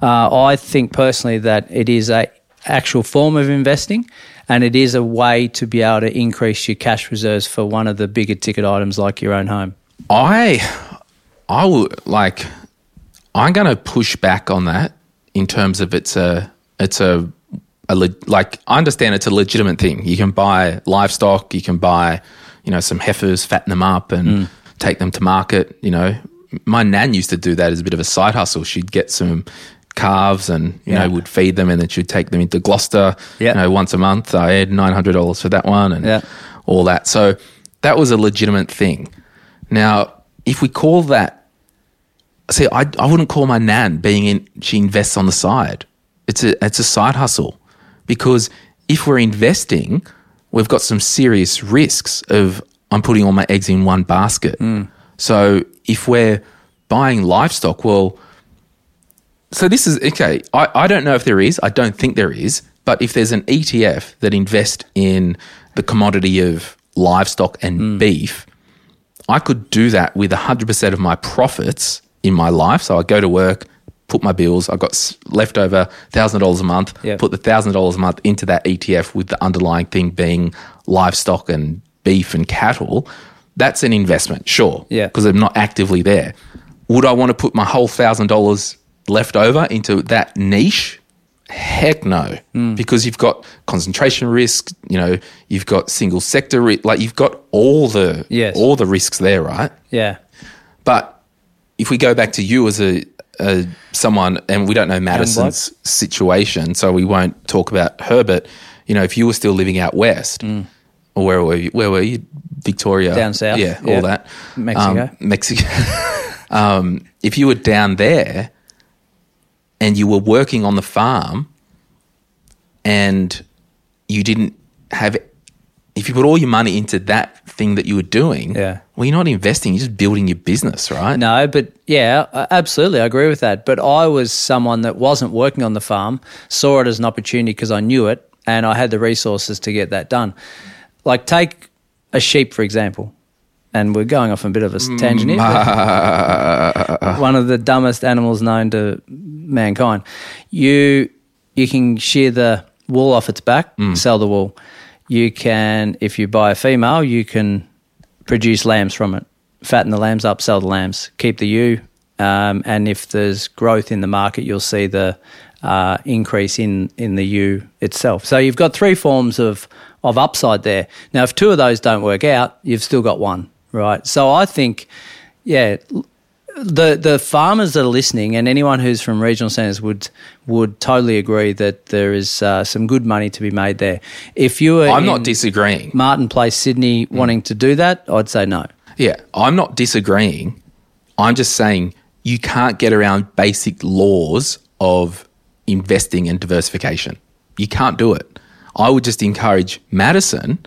Uh, I think personally that it is a actual form of investing, and it is a way to be able to increase your cash reserves for one of the bigger ticket items like your own home. I I would like I'm going to push back on that in terms of it's a it's a, a le- like I understand it's a legitimate thing. You can buy livestock, you can buy you know some heifers, fatten them up, and mm. take them to market. You know, my nan used to do that as a bit of a side hustle. She'd get some calves and you Yeah. know would feed them, and then she'd take them into Gloucester. Yeah. You know, once a month. I had nine hundred dollars for that one, and Yeah. all that. So that was a legitimate thing. Now, if we call that, see, I, I wouldn't call my nan being in, she invests on the side. It's a, it's a side hustle because if we're investing, we've got some serious risks of I'm putting all my eggs in one basket. Hmm. So if we're buying livestock, well, so this is okay. I, I don't know if there is. I don't think there is. But if there's an ETF that invests in the commodity of livestock and hmm. beef, I could do that with 100% of my profits in my life. So I go to work, put my bills, I got s- left over $1,000 a month, Yep. put the $1,000 a month into that ETF with the underlying thing being livestock and beef and cattle. That's an investment, sure. Yeah. Because I'm not actively there. Would I want to put my whole $1,000 left over into that niche? Heck no, Hmm. because you've got concentration risk. You know, you've got single sector, like you've got all the Yes. all the risks there, right? Yeah. But if we go back to you as a, a someone, and we don't know Madison's situation, so we won't talk about her. But you know, if you were still living out west, or where were you? Where were you? Victoria, Mm. Down south. yeah, Yeah. all that, Mexico. um, Mexico. um, if you were down there, and you were working on the farm, and you didn't have if you put all your money into that thing that you were doing, Yeah. Well, you're not investing, you're just building your business, right? No, but yeah, absolutely. I agree with that. But I was someone that wasn't working on the farm, saw it as an opportunity because I knew it and I had the resources to get that done. Like, take a sheep, for example. And we're going off a bit of a tangent here. Mm. one of the dumbest animals known to mankind. You you can shear the wool off its back, mm. sell the wool. You can, if you buy a female, you can produce lambs from it, fatten the lambs up, sell the lambs, keep the ewe, um, and if there's growth in the market, you'll see the uh, increase in in the ewe itself. So you've got three forms of of upside there. Now, if two of those don't work out, you've still got one, right? So I think, yeah, the the farmers that are listening and anyone who's from regional centres would would totally agree that there is uh, some good money to be made there. If you were I'm not disagreeing. Martin Place, Sydney, wanting to do that, I'd say no. Yeah, I'm not disagreeing. I'm just saying you can't get around basic laws of investing and diversification. You can't do it. I would just encourage Madison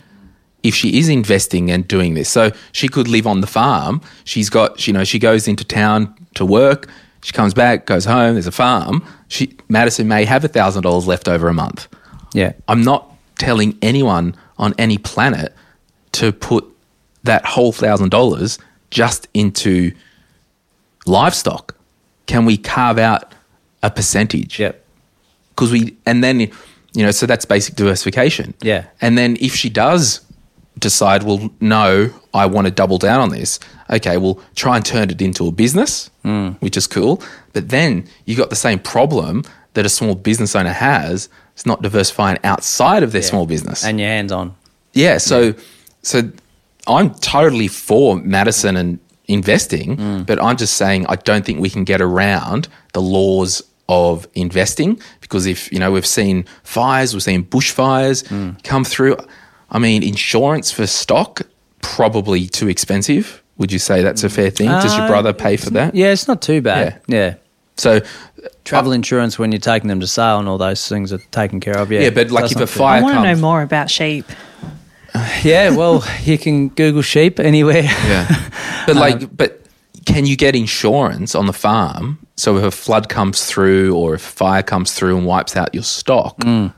if she is investing and doing this. So she could live on the farm. She's got, you know, she goes into town to work. She comes back, goes home. There's a farm. She Madison may have a thousand dollars left over a month. Yeah, I'm not telling anyone on any planet to put that whole thousand dollars just into livestock. Can we carve out a percentage? Yep. Because we, and then, you know, so that's basic diversification. Yeah. And then if she does decide, well, no, I want to double down on this, okay, well, try and turn it into a business, hmm. which is cool. But then you got the same problem that a small business owner has. It's not diversifying outside of their small business. and your hands on. Yeah, so so I'm totally for Madison and investing, hmm. but I'm just saying I don't think we can get around the laws of investing because if you know we've seen fires, we've seen bushfires hmm. come through. I mean, insurance for stock probably too expensive. Would you say that's a fair thing? Does your Uh, brother pay for that? Yeah, it's not too bad. Yeah. So uh, Travel insurance when you're taking them to sale and all those things are taken care of. Yeah, yeah, but like That's if a too fire I want to know more about sheep. bad. Yeah, well, you can Google sheep anywhere. Yeah. But like, um, but can you get insurance on the farm? So if a flood comes through or if fire comes through and wipes out your stock, mm.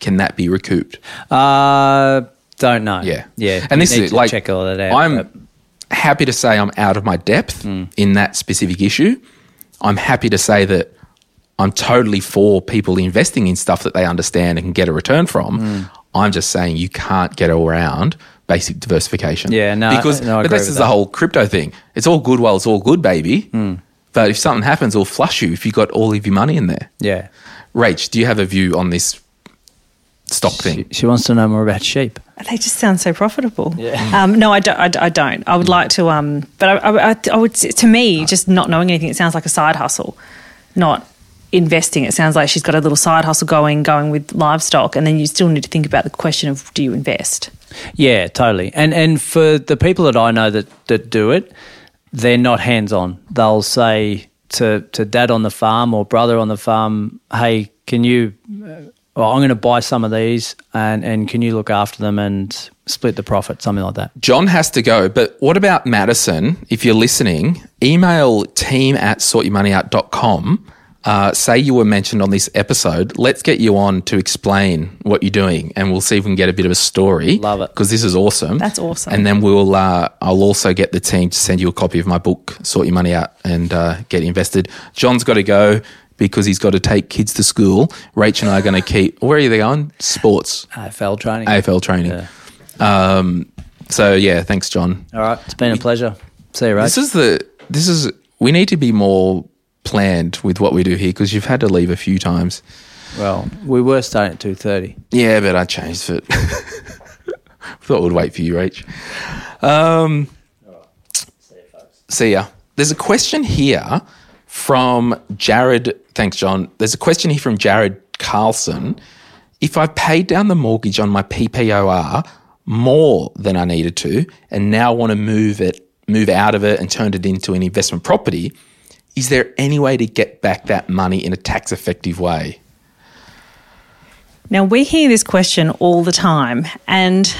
Can that be recouped? Uh, don't know. Yeah. yeah. And this is like, check all that out. I'm but- happy to say I'm out of my depth Hmm. in that specific issue. I'm happy to say that I'm totally for people investing in stuff that they understand and can get a return from. Hmm. I'm just saying you can't get around basic diversification. Yeah, no, because no, I but this is that. the whole crypto thing. It's all good while it's all good, baby. Hmm. But if something happens, it'll flush you if you got all of your money in there. yeah. Rach, do you have a view on this stock thing? she wants to know more about sheep. They just sound so profitable. Yeah. Um, no, I don't. I, I don't. I would like to. Um, but I, I, I would. To me, just not knowing anything, it sounds like a side hustle, not investing. It sounds like she's got a little side hustle going, going with livestock, and then you still need to think about the question of do you invest? Yeah, totally. And and for the people that I know that that do it, they're not hands on. They'll say to to dad on the farm or brother on the farm, "Hey, can you? Well, I'm going to buy some of these, and and can you look after them and split the profit, something like that." John has to go, but what about Madison? If you're listening, email team at sortyourmoneyout.com. Uh, say you were mentioned on this episode. Let's get you on to explain what you're doing, and we'll see if we can get a bit of a story. Love it. because this is awesome. That's awesome. And then we'll. Uh, I'll also get the team to send you a copy of my book, Sort Your Money Out, and uh, get invested. John's got to go because he's got to take kids to school. Rach and I are going to keep. Where are they going? Sports, AFL training. AFL training. Um, so yeah, thanks, John. All right, it's been a pleasure. See you, Rach. This is the this is we need to be more planned with what we do here because you've had to leave a few times. well, we were starting at two thirty. Yeah, but I changed it. Thought we'd wait for you, Rach. Um, See folks. see ya. There's a question here from Jared. Thanks, John. There's a question here from Jared Carlson. If I paid down the mortgage on my PPOR more than I needed to, and now want to move it, move out of it, and turn it into an investment property, is there any way to get back that money in a tax effective way? Now, we hear this question all the time, and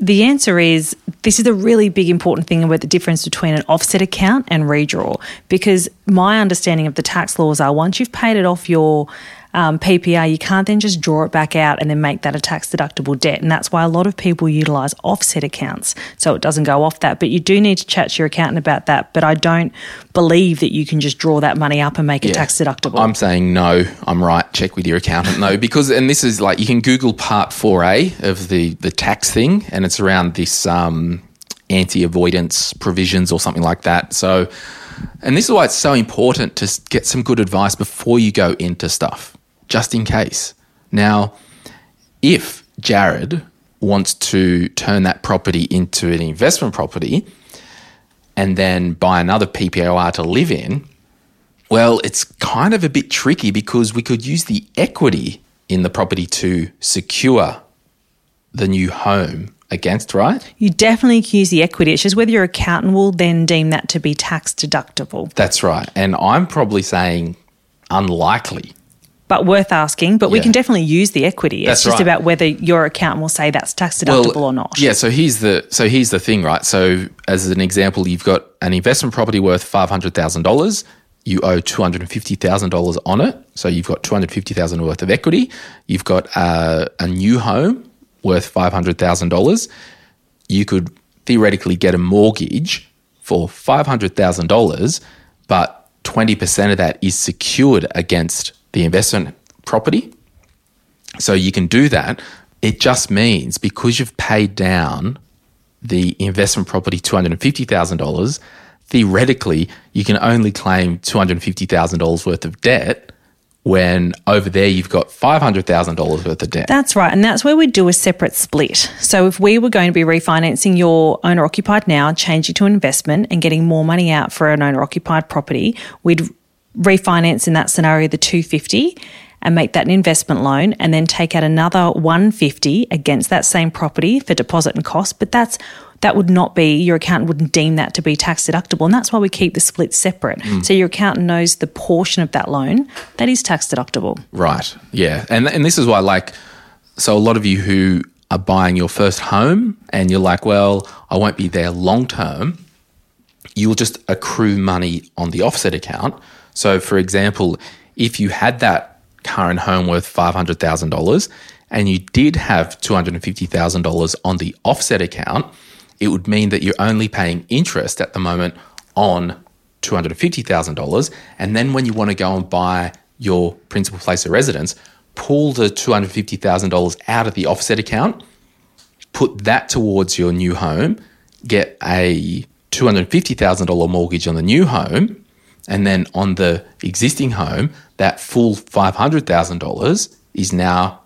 the answer is this is a really big important thing about the difference between an offset account and redraw. Because my understanding of the tax laws are once you've paid it off your um, PPR, you can't then just draw it back out and then make that a tax deductible debt. And that's why a lot of people utilise offset accounts so it doesn't go off that. But you do need to chat to your accountant about that. But I don't believe that you can just draw that money up and make it tax deductible. I'm saying no. I'm right. Check with your accountant. No, because and this is like you can Google Part Four A of the the tax thing, and it's around this um, anti avoidance provisions or something like that. So, and this is why it's so important to get some good advice before you go into stuff, just in case. Now, if Jared wants to turn that property into an investment property and then buy another PPOR to live in, well, it's kind of a bit tricky because we could use the equity in the property to secure the new home against, right? You definitely use the equity. It's just whether your accountant will then deem that to be tax deductible. That's right. And I'm probably saying unlikely. But worth asking. But we Yeah. can definitely use the equity. It's That's just right. about whether your accountant will say that's tax deductible or not. Yeah, so here's the so here's the thing, right? So as an example, you've got an investment property worth five hundred thousand dollars. You owe two hundred and fifty thousand dollars on it, so you've got two hundred fifty thousand worth of equity. You've got uh, a new home worth five hundred thousand dollars. You could theoretically get a mortgage for five hundred thousand dollars, but twenty percent of that is secured against the investment property. So you can do that. It just means because you've paid down the investment property $250,000, theoretically, you can only claim $250,000 worth of debt when over there you've got $500,000 worth of debt. That's right. And that's where we do a separate split. So if we were going to be refinancing your owner occupied now, changing to investment and getting more money out for an owner occupied property, we'd refinance in that scenario the 250 and make that an investment loan and then take out another 150 against that same property for deposit and cost. But that's that would not be your accountant wouldn't deem that to be tax deductible. And that's why we keep the split separate. Mm. So your accountant knows the portion of that loan that is tax deductible. Right. Yeah. And and this is why like so a lot of you who are buying your first home and you're like, well, I won't be there long term, you'll just accrue money on the offset account. So for example, if you had that current home worth $500,000 and you did have $250,000 on the offset account, it would mean that you're only paying interest at the moment on $250,000. And then when you want to go and buy your principal place of residence, pull the $250,000 out of the offset account, put that towards your new home, get a $250,000 mortgage on the new home, and then on the existing home, that full $500,000 is now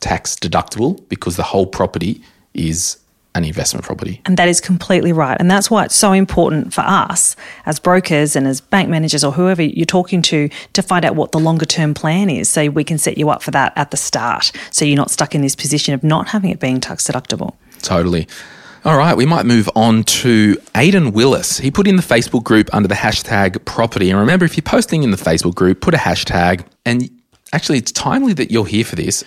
tax deductible because the whole property is an investment property. And that is completely right. And that's why it's so important for us as brokers and as bank managers or whoever you're talking to to find out what the longer term plan is so we can set you up for that at the start. So you're not stuck in this position of not having it being tax deductible. Totally. All right, we might move on to Aidan Willis. He put in the Facebook group under the hashtag property. And remember, if you're posting in the Facebook group, put a hashtag. And actually, it's timely that you're here for this.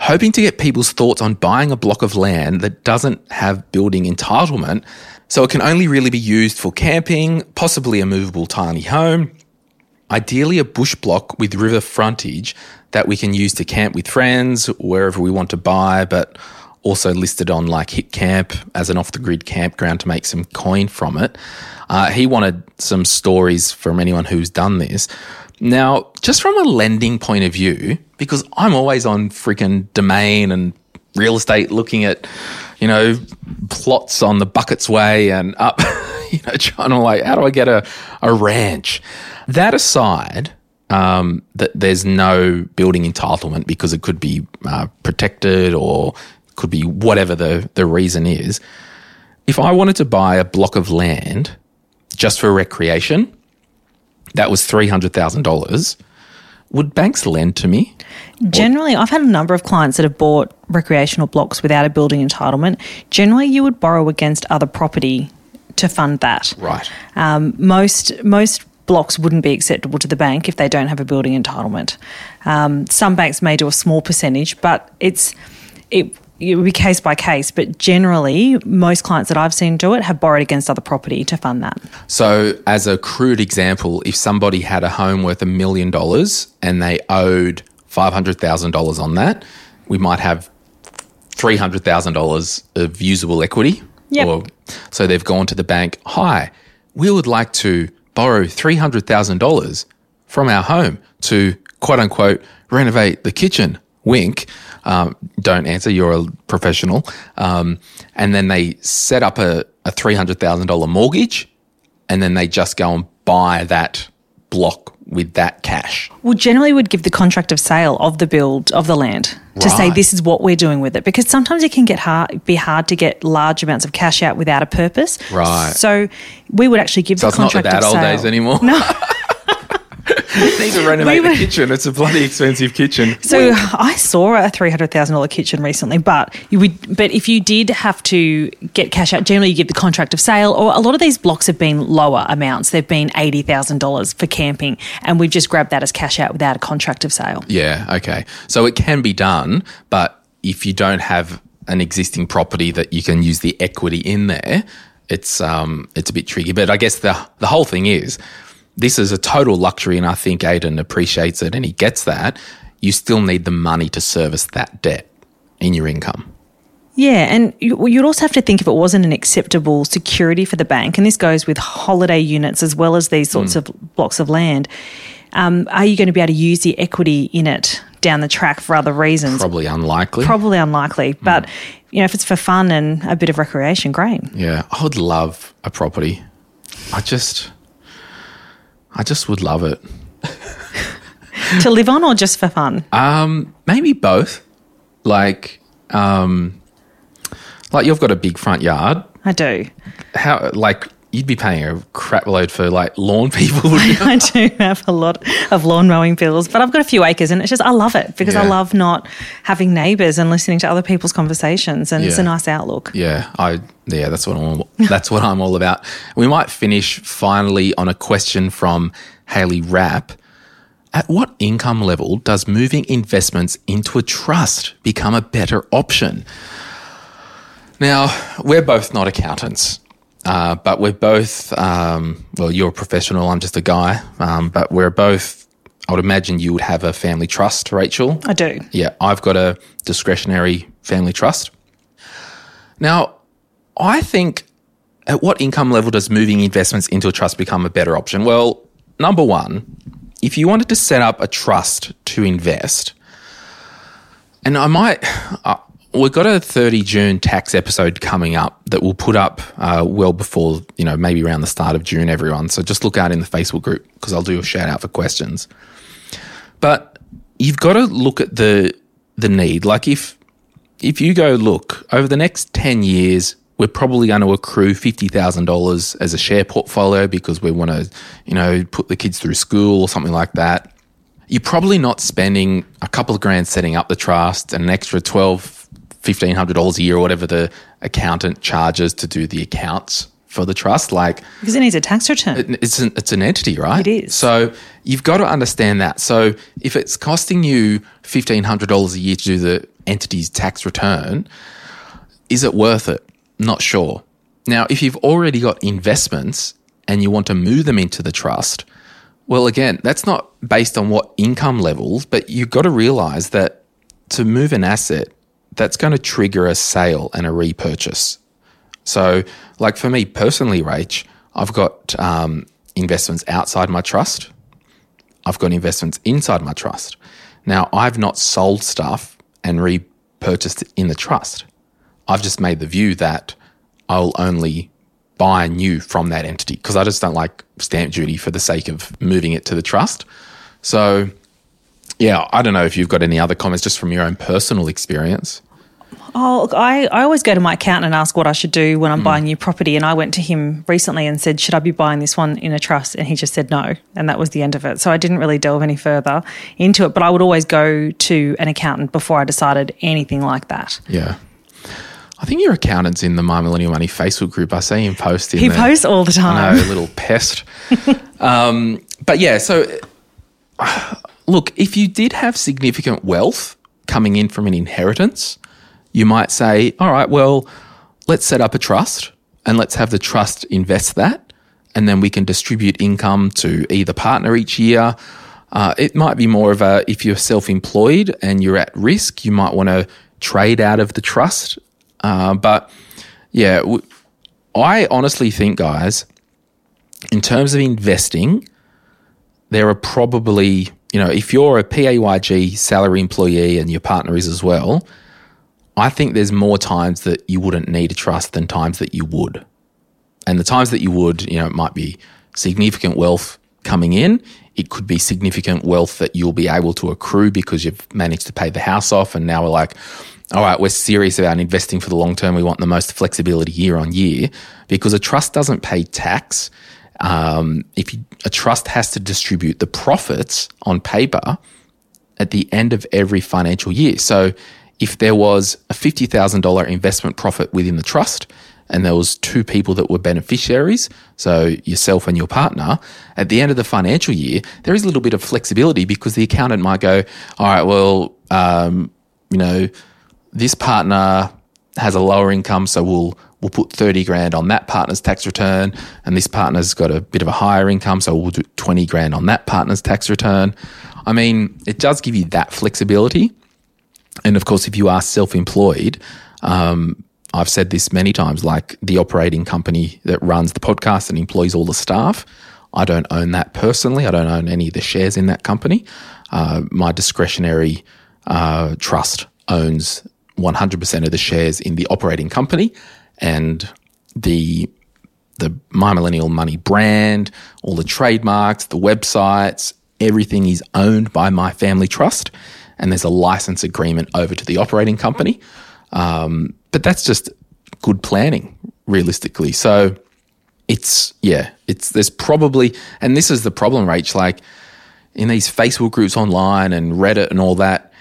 Hoping to get people's thoughts on buying a block of land that doesn't have building entitlement, so it can only really be used for camping, possibly a movable tiny home, ideally a bush block with river frontage that we can use to camp with friends wherever we want to buy, but also listed on like Hipcamp as an off the grid campground to make some coin from it. Uh, he wanted some stories from anyone who's done this. Now, just from a lending point of view, because I'm always on freaking domain and real estate looking at, you know, plots on the Bucketts Way and up, you know, trying to like, how do I get a, a ranch? That aside, um, that there's no building entitlement because it could be uh, protected or could be whatever the, the reason is. If I wanted to buy a block of land just for recreation, that was $300,000, would banks lend to me? Generally, I've had a number of clients that have bought recreational blocks without a building entitlement. Generally, you would borrow against other property to fund that. Right. Um, most most blocks wouldn't be acceptable to the bank if they don't have a building entitlement. Um, some banks may do a small percentage, but it's it it would be case by case, but generally, most clients that I've seen do it have borrowed against other property to fund that. So, as a crude example, if somebody had a home worth a million dollars and they owed $500,000 on that, we might have $300,000 of usable equity. Yep. Or, so they've gone to the bank, hi, we would like to borrow $300,000 from our home to quote unquote renovate the kitchen. Wink. Um, don't answer, you're a professional. Um, and then they set up a, a $300,000 mortgage and then they just go and buy that block with that cash. Well, generally, would give the contract of sale of the build of the land to say this is what we're doing with it, because sometimes it can get hard, be hard to get large amounts of cash out without a purpose. Right. So we would actually give So the it's not the contract bad of old sale. days anymore. No. Need to renovate We the kitchen. It's a bloody expensive kitchen. So I saw a three hundred thousand dollar kitchen recently, but you would, but if you did have to get cash out, generally you give the contract of sale. Or a lot of these blocks have been lower amounts; they've been eighty thousand dollars for camping, and we've just grabbed that as cash out without a contract of sale. Yeah, okay. So it can be done, but if you don't have an existing property that you can use the equity in there, it's um it's a bit tricky. But I guess the the whole thing is this is a total luxury and I think Aidan appreciates it and he gets that. You still need the money to service that debt in your income. Yeah, and you- you'd also have to think if it wasn't an acceptable security for the bank, and this goes with holiday units as well as these sorts of blocks of land. Um, are you going to be able to use the equity in it down the track for other reasons? Probably unlikely. Probably unlikely, but you know, if it's for fun and a bit of recreation, great. Yeah, I would love a property. I just, I just would love it. to live on or just for fun? Um, maybe both. Like, um, like you've got a big front yard. I do. How, like, you'd be paying a crap load for like lawn people. I do have a lot of lawn mowing bills, but I've got a few acres, and it's just I love it because I love not having neighbours and listening to other people's conversations, and it's a nice outlook. yeah, I yeah, that's what I'm. That's what I'm all about. We might finish finally on a question from Haley Rapp. At what income level does moving investments into a trust become a better option? Now, we're both not accountants, uh, but we're both, um, well, you're a professional, I'm just a guy, um, but we're both, I would imagine you would have a family trust, Rachelle. I do. Yeah, I've got a discretionary family trust. Now, I think at what income level does moving investments into a trust become a better option? Well, number one, if you wanted to set up a trust to invest, and I might, we've got a 30 June tax episode coming up that we'll put up uh, well before, you know, maybe around the start of June, everyone. So just look out in the Facebook group because I'll do a shout out for questions. But you've got to look at the the need. Like if if you go look over the next ten years, we're probably going to accrue fifty thousand dollars as a share portfolio because we want to, you know, put the kids through school or something like that. You're probably not spending a couple of grand setting up the trust and an extra twelve, fifteen hundred dollars a year or whatever the accountant charges to do the accounts for the trust. Like Because it needs a tax return. it's an, it's an entity, right? It is. So you've got to understand that. So if it's costing you fifteen hundred dollars a year to do the entity's tax return, is it worth it? Not sure. Now, if you've already got investments and you want to move them into the trust, well, again, that's not based on what income levels, but you've got to realize that to move an asset, that's going to trigger a sale and a repurchase. So, like for me personally, Rach, I've got um, investments outside my trust. I've got investments inside my trust. Now, I've not sold stuff and repurchased it in the trust. I've just made the view that I'll only buy new from that entity because I just don't like stamp duty for the sake of moving it to the trust. So, yeah, I don't know if you've got any other comments just from your own personal experience. Oh, look, I, I always go to my accountant and ask what I should do when I'm buying new property. And I went to him recently and said, Should I be buying this one in a trust? And he just said no. And that was the end of it. So I didn't really delve any further into it. But I would always go to an accountant before I decided anything like that. Yeah. I think your accountant's in the My Millennial Money Facebook group. I see him post in He there. posts all the time. know, little pest. um, but yeah, so uh, look, if you did have significant wealth coming in from an inheritance, you might say, all right, well, let's set up a trust and let's have the trust invest that. And then we can distribute income to either partner each year. Uh, it might be more of a, if you're self employed and you're at risk, you might want to trade out of the trust. Uh, but yeah, w- I honestly think, guys, in terms of investing, there are probably, you know, if you're a PAYG salary employee and your partner is as well, I think there's more times that you wouldn't need a trust than times that you would. And the times that you would, you know, it might be significant wealth coming in. It could be significant wealth that you'll be able to accrue because you've managed to pay the house off. And now we're like, all right, we're serious about investing for the long term. We want the most flexibility year on year because a trust doesn't pay tax. Um, if you, a trust has to distribute the profits on paper at the end of every financial year. So if there was a $50,000 investment profit within the trust and there was two people that were beneficiaries, so yourself and your partner, at the end of the financial year, there is a little bit of flexibility because the accountant might go, all right, well, um, you know, this partner has a lower income, so we'll we'll put 30 grand on that partner's tax return and this partner's got a bit of a higher income so we'll do 20 grand on that partner's tax return. I mean it does give you that flexibility and of course if you are self-employed um, i've said this many times like the operating company that runs the podcast and employs all the staff i don't own that personally. I don't own any of the shares in that company. Uh, my discretionary uh, trust owns 100% of the shares in the operating company and the the My Millennial Money brand, all the trademarks, the websites, everything is owned by my family trust, and there's a license agreement over to the operating company. Um, but that's just good planning, realistically. So it's yeah, it's there's probably, and this is the problem, Rach. Like in these Facebook groups online and Reddit and all that,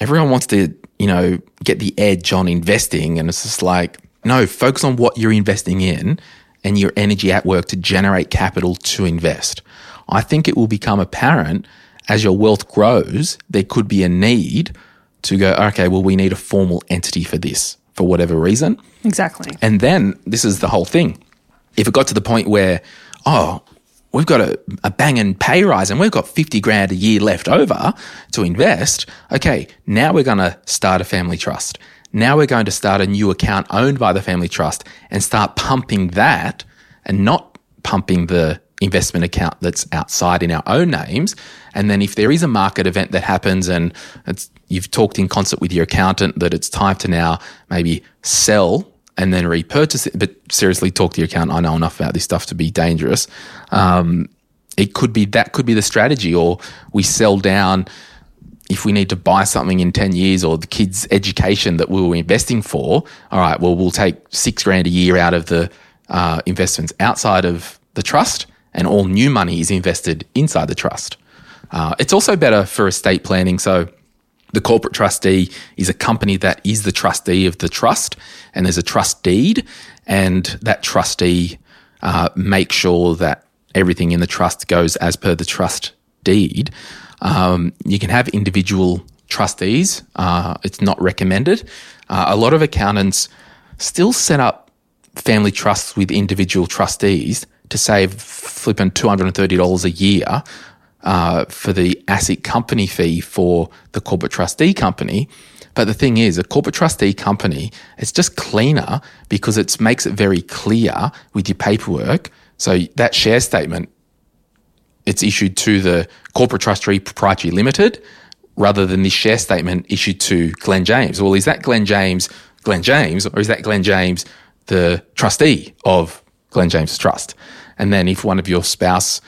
everyone wants to you know get the edge on investing, and it's just like no, focus on what you're investing in and your energy at work to generate capital to invest. I think it will become apparent as your wealth grows, there could be a need to go, okay, well, we need a formal entity for this for whatever reason. Exactly. And then this is the whole thing. If it got to the point where, oh, we've got a, a banging pay rise and we've got 50 grand a year left over to invest, okay, now we're going to start a family trust. Now we're going to start a new account owned by the family trust and start pumping that and not pumping the investment account that's outside in our own names. And then if there is a market event that happens and you've talked in concert with your accountant that it's time to now maybe sell and then repurchase it, but seriously talk to your accountant. I know enough about this stuff to be dangerous. Um, it could be that could be the strategy, or we sell down if we need to buy something in 10 years or the kids' education that we were investing for, all right, well, we'll take six grand a year out of the uh, investments outside of the trust, and all new money is invested inside the trust. Uh, it's also better for estate planning. So, the corporate trustee is a company that is the trustee of the trust, and there's a trust deed, and that trustee uh, makes sure that everything in the trust goes as per the trust deed. Um, you can have individual trustees. Uh, it's not recommended. Uh, a lot of accountants still set up family trusts with individual trustees to save flipping $230 a year uh, for the ASIC company fee for the corporate trustee company. But the thing is, a corporate trustee company, it's just cleaner because it makes it very clear with your paperwork. So that share statement it's issued to the corporate trustee proprietary limited rather than this share statement issued to Glen James. Well, is that Glen James Glen James or is that Glen James the trustee of Glen James Trust? And then if one of your spouse,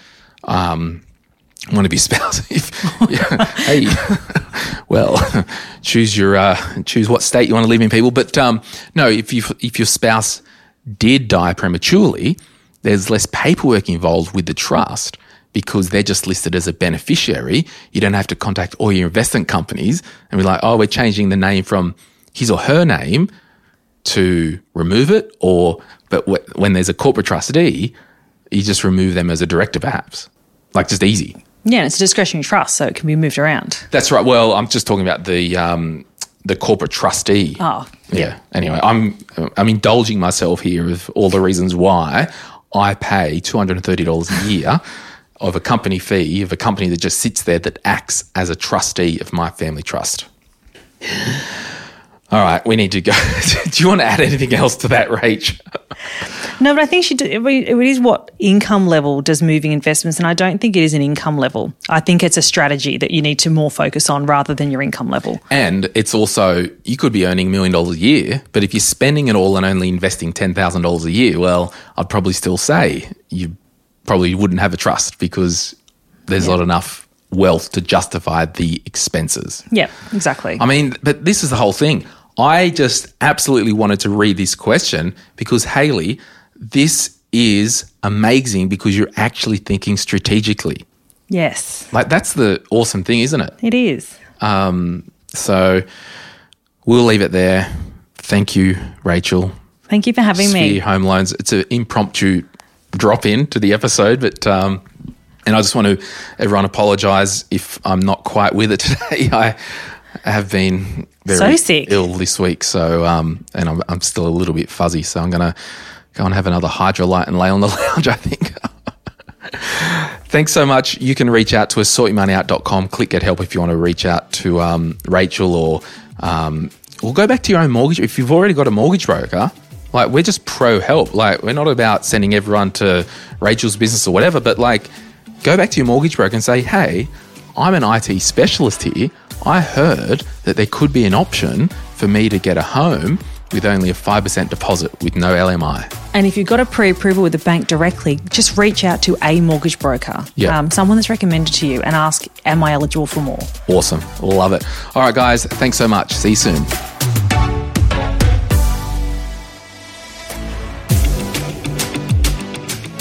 um, one of your spouse, if, yeah, hey, well, choose your uh, choose what state you want to live in, people. But um, no, if you if your spouse did die prematurely, there's less paperwork involved with the trust because they're just listed as a beneficiary. You don't have to contact all your investment companies and be like, oh, we're changing the name from his or her name to remove it. Or, but when there's a corporate trustee, you just remove them as a director, perhaps. Like just easy. Yeah, it's a discretionary trust, so it can be moved around. That's right. Well, I'm just talking about the um, the corporate trustee. Oh, yeah. Anyway, I'm I'm indulging myself here of all the reasons why I pay two hundred and thirty dollars a year of a company fee of a company that just sits there that acts as a trustee of my family trust. All right, we need to go. Do you want to add anything else to that, Rach? No, but I think she do, it is what income level does moving investments, and I don't think it is an income level. I think it's a strategy that you need to more focus on rather than your income level. And it's also you could be earning a million dollars a year, but if you're spending it all and only investing ten thousand dollars a year, well, I'd probably still say you probably wouldn't have a trust because there's not enough wealth to justify the expenses. Yeah, exactly. I mean, but this is the whole thing. I just absolutely wanted to read this question because Haley, this is amazing because you're actually thinking strategically. yes, Like that's the awesome thing, isn't it? it is. Um, so we'll leave it there. Thank you, Rachelle. Thank you for having Sphere me. Home Loans. It's an impromptu drop in to the episode, but um, and I just want to everyone apologise if I'm not quite with it today. I have been very So sick. ill this week, so um, and I'm, I'm still a little bit fuzzy, so I'm gonna go and have another Hydralyte and lay on the lounge. I think. Thanks so much. You can reach out to us, sortyourmoneyout.com. Click get help if you want to reach out to um, Rachelle or um, or go back to your own mortgage. If you've already got a mortgage broker, like we're just pro help. Like we're not about sending everyone to Rachelle's business or whatever, but like go back to your mortgage broker and say, hey, I'm an IT specialist here. I heard that there could be an option for me to get a home with only a 5% deposit with no LMI. And if you've got a pre-approval with the bank directly, just reach out to a mortgage broker, Yeah. um, someone that's recommended to you, and ask, "Am I eligible for more?" Awesome. Love it. All right, guys. Thanks so much. See you soon.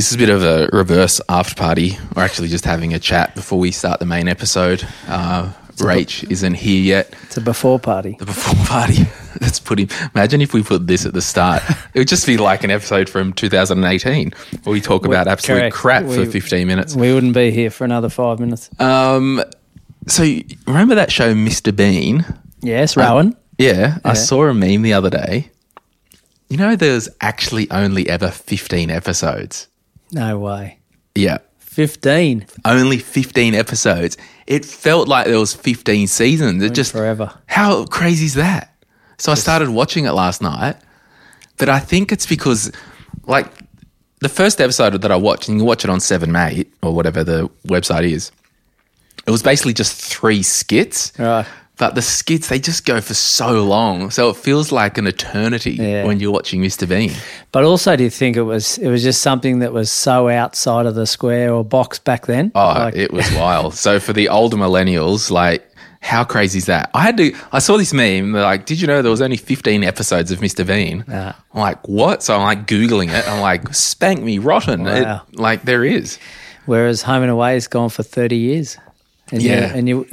This is a bit of a reverse after party. We're actually just having a chat before we start the main episode. Uh, Rach isn't here yet. It's a before party. The before party. Let's put him. Imagine if we put this at the start. It would just be like an episode from 2018 where we talk about absolute correct. crap for 15 minutes. We wouldn't be here for another five minutes. Um, so remember that show, Mr. Bean? yes, Rowan. Yeah, I saw a meme the other day. You know, there's actually only ever 15 episodes. No way. Yeah. 15. only 15 episodes. It felt like there was 15 seasons. It just forever. How crazy is that? So I started watching it last night, but I think it's because like the first episode that I watched, and you watch it on Seven Mate or whatever the website is. It was basically just three skits. Right. But the skits, they just go for so long. So it feels like an eternity Yeah. when you're watching Mr. Bean. But also, do you think it was it was just something that was so outside of the square or box back then? Oh, Like, it was wild. So for the older millennials, like how crazy is that? I had to. I saw this meme. Like, did you know there was only 15 episodes of Mr. Bean? Nah. I'm like, what? So I'm like googling it. I'm like, spank me rotten. It- like there is. whereas Home and Away has gone for thirty years. And Yeah. you, and you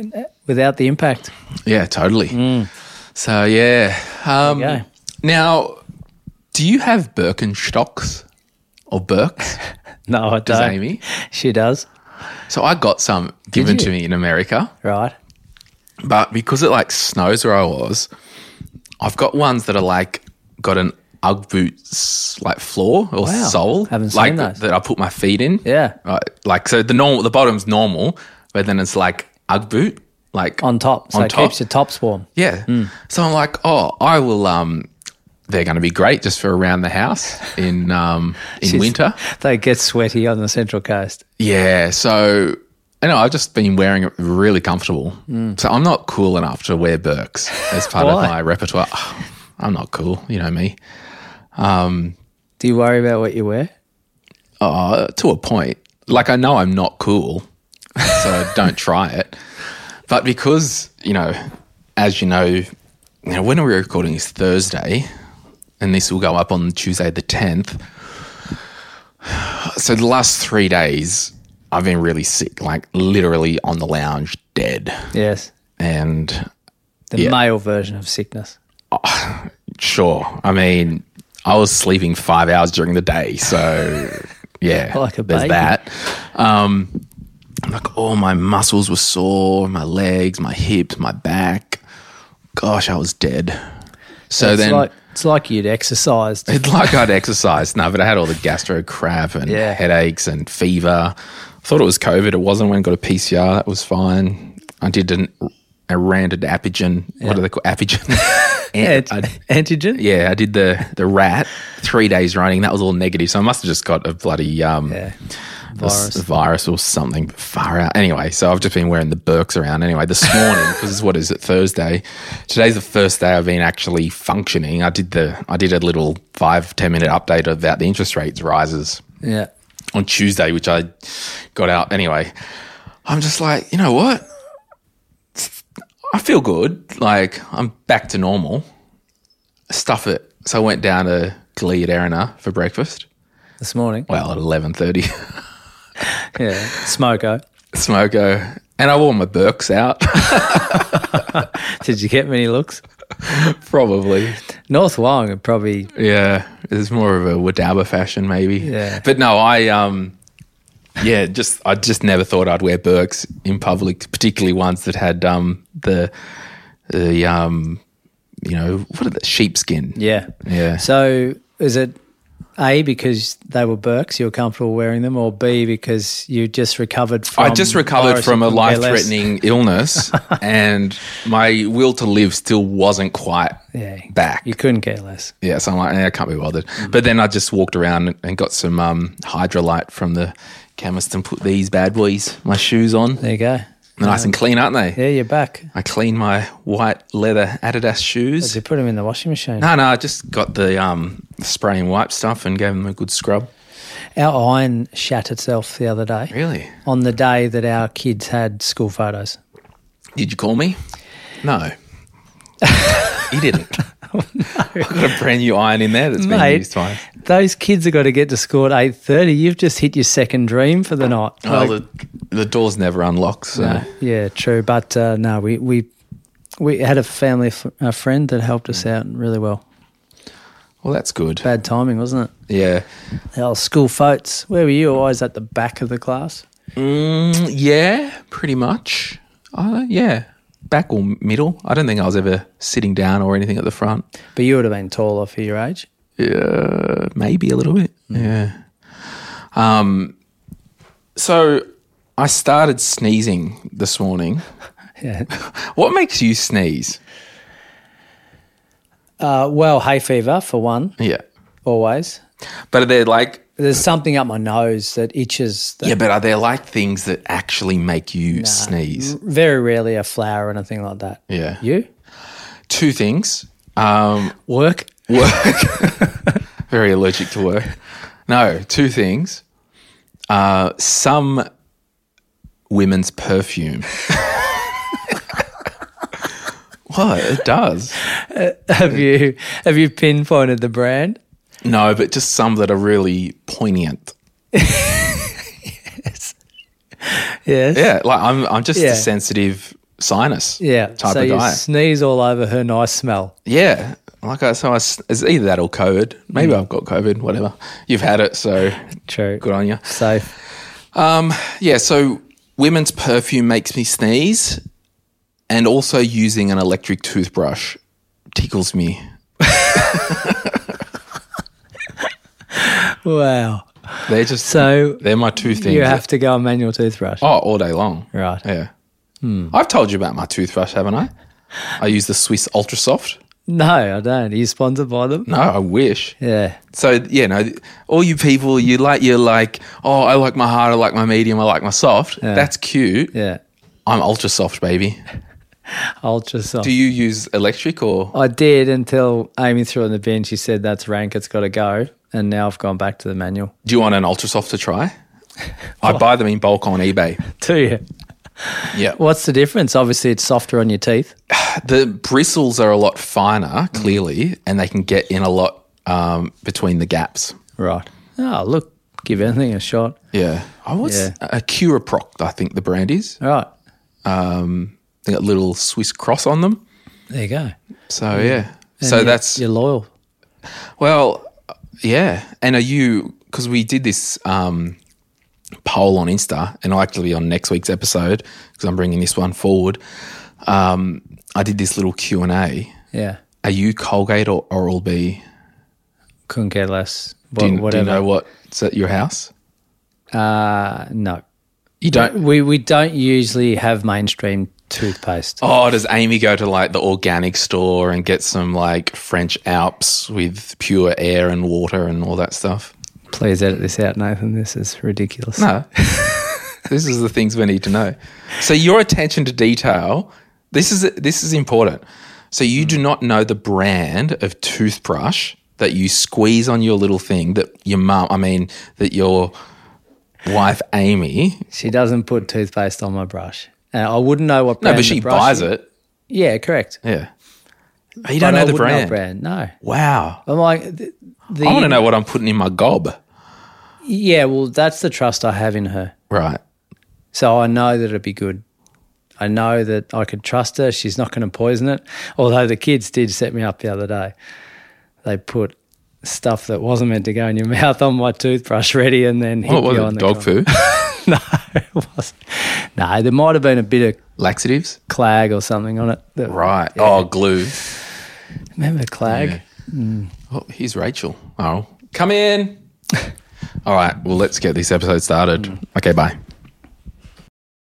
without the impact. Yeah, totally. So yeah. Um, Mm. There you go. now, do you have Birkenstocks or Birks? No, I Does don't. Amy? She does. So I got some given to me in America. Right. But because it like snows where I was, I've got ones that are like got an UGG boots like floor or Wow. sole, Haven't seen like those. that I put my feet in. Yeah. Right. Like so, the normal, the bottom's normal, but then it's like UGG boot. Like on top, so on it top. keeps your tops warm. Yeah. So I'm like, oh, I will. Um, they're going to be great just for around the house in um, in Jeez. winter. They get sweaty on the central coast. Yeah. So you know, I've just been wearing it really comfortable. So I'm not cool enough to wear Birks as part of my repertoire. I'm not cool. You know me. Um, Do you worry about what you wear? Uh, to a point. Like I know I'm not cool, so don't try it. But because you know, as you know, you know when we're recording is Thursday, and this will go up on Tuesday the tenth. So the last three days, I've been really sick, like literally on the lounge, dead, Yes. and The Yeah. male version of sickness. sure. I mean, I was sleeping five hours during the day, so yeah, Like a baby. there's that. Um, like all my muscles were sore, my legs, my hips, my back. Gosh, I was dead. So it's then, like it's like you'd exercised. it's like I'd exercised. No, but I had all the gastro crap and Yeah. headaches and fever. I thought it was COVID. It wasn't. When I got a PCR, that was fine. I did an, a random appigen. What do they call appigen? Ant- antigen. yeah, I did the the rat three days running. That was all negative. So I must have just got a bloody um, Yeah. Virus. Virus. virus or something. Far out. Anyway, so I've just been wearing the Birks around. Anyway, this morning because it's what is it Thursday? Today's the first day I've been actually functioning. I did the I did a little five ten minute update about the interest rates rises Yeah. on Tuesday, which I got out anyway. I'm just like, you know what? I feel good. Like I'm back to normal. Stuff it. So I went down to Glee at Erina for breakfast. This morning. Well, at eleven thirty, Yeah. Smoko. smoko, and I wore my Birks out. Did you get many looks? Probably, North Wong probably yeah. It's more of a Wadaba fashion, maybe. Yeah. But no, I um, yeah, just I just never thought I'd wear Birks in public, particularly ones that had um the the um, you know, what are the sheepskin? yeah. Yeah. So is it A because they were Birks, you were comfortable wearing them, or B because you just recovered from I just recovered from a and couldn't care less? life-threatening illness, and my will to live still wasn't quite Yeah. back. You couldn't care less. Yeah, so I'm like, eh, I can't be bothered. But then I just walked around and got some um, Hydralyte from the chemist and put these bad boys, my shoes on. There you go. They're nice and clean, aren't they? Yeah, you're back. I clean my white leather Adidas Did shoes. you put them in the washing machine? No, no, I just got the um, spray and wipe stuff and gave them a good scrub. Our iron shat itself the other day Really? on the day that our kids had school photos. Did you call me? No. you didn't. I've got a brand new iron in there that's been used twice. those kids have got to get to school at eight thirty. You've just hit your second dream for the night. Well, Like- the, the door's never unlocked, so No, yeah, true. But uh, no, we, we we had a family f- a friend that helped us out really well. well, that's good. Bad timing, wasn't it? Yeah. Our school photos. Where were you? Always at the back of the class. Mm, yeah, pretty much. Uh, yeah, back or middle. I don't think I was ever sitting down or anything at the front. But you would have been taller for your age. Uh, maybe a little bit. Yeah. Um. So I started sneezing this morning. Yeah. What makes you sneeze? Uh, well, hay fever for one, Yeah, always. but they're like There's something up my nose that itches. That yeah, but are there like things that actually make you sneeze? Very rarely a flower or anything like that. Yeah. You Two things. Um, work. work. Very allergic to work. No, two things. Uh, some women's perfume. what? It does. Have you have you pinpointed the brand? No, but just some that are really poignant. Yes. Yes. Yeah, like I'm I'm just Yeah. a sensitive sinus Yeah. type so of you guy. sneeze all over her nice smell. Yeah. Like I, so I, it's either that or COVID. Maybe Mm. I've got COVID, whatever. You've had it, so True. good on you. Safe. Um, Yeah, so women's perfume makes me sneeze, and also using an electric toothbrush tickles me. Wow. They're just So they're my two things. you have to go on manual toothbrush. oh, all day long. Right. Yeah. Hmm. I've told you about my toothbrush, haven't I? I use the Swiss Ultra Soft. No, I don't. Are you sponsored by them? No, I wish. Yeah. So you know, all you people, you like you're like, oh, I like my hard, I like my medium, I like my soft. That's cute. Yeah. I'm ultra soft, baby. Ultra soft. Do you use electric or? I did until Amy threw on the bin. She said that's rank. It's got to go. And now I've gone back to the manual. Do you want an ultra soft to try? I buy them in bulk on eBay. Do you? Yeah. What's the difference? Obviously, it's softer on your teeth. The bristles are a lot finer, clearly, and they can get in a lot um, between the gaps. Right. Oh, look, give anything a shot. Yeah. I was Yeah. a Curaprox, I think the brand is. Right. Um, they got a little Swiss cross on them. There you go. So yeah. And so that's You're loyal. well, yeah. And are you because we did this um, poll on Insta, and I'll actually be on next week's episode because I'm bringing this one forward. Um, I did this little Q and A. Yeah. Are you Colgate or Oral B? Couldn't care less. Do you, do you know what's at your house? Uh, no. You don't. We, we don't usually have mainstream toothpaste. Oh, does Amy go to like the organic store and get some like French Alps with pure air and water and all that stuff? Please edit this out, Nathan. This is ridiculous. No. this is the things we need to know. So your attention to detail, this is this is important. So you do not know the brand of toothbrush that you squeeze on your little thing that your mum, I mean, that your wife Amy, She doesn't put toothpaste on my brush. And I wouldn't know what Brand no, brand but she buys is. it. Yeah, correct. Yeah. Oh, you don't I know the wouldn't brand. No. Wow. I'm like, the, the, I want to know what I'm putting in my gob. Yeah, well, that's the trust I have in her. Right. So I know that it'd be good. I know that I could trust her. She's not going to poison it. Although the kids did set me up the other day. They put stuff that wasn't meant to go in your mouth on my toothbrush ready and then hit What was you it? on the Dog food? no, it wasn't. No, there might have been a bit of Laxatives? clag or something on it. that- Right. Yeah. Oh, glue. Remember clag? Mm. Oh, here's Rachelle. Oh, come in. All right. Well, let's get this episode started. Mm. Okay, bye.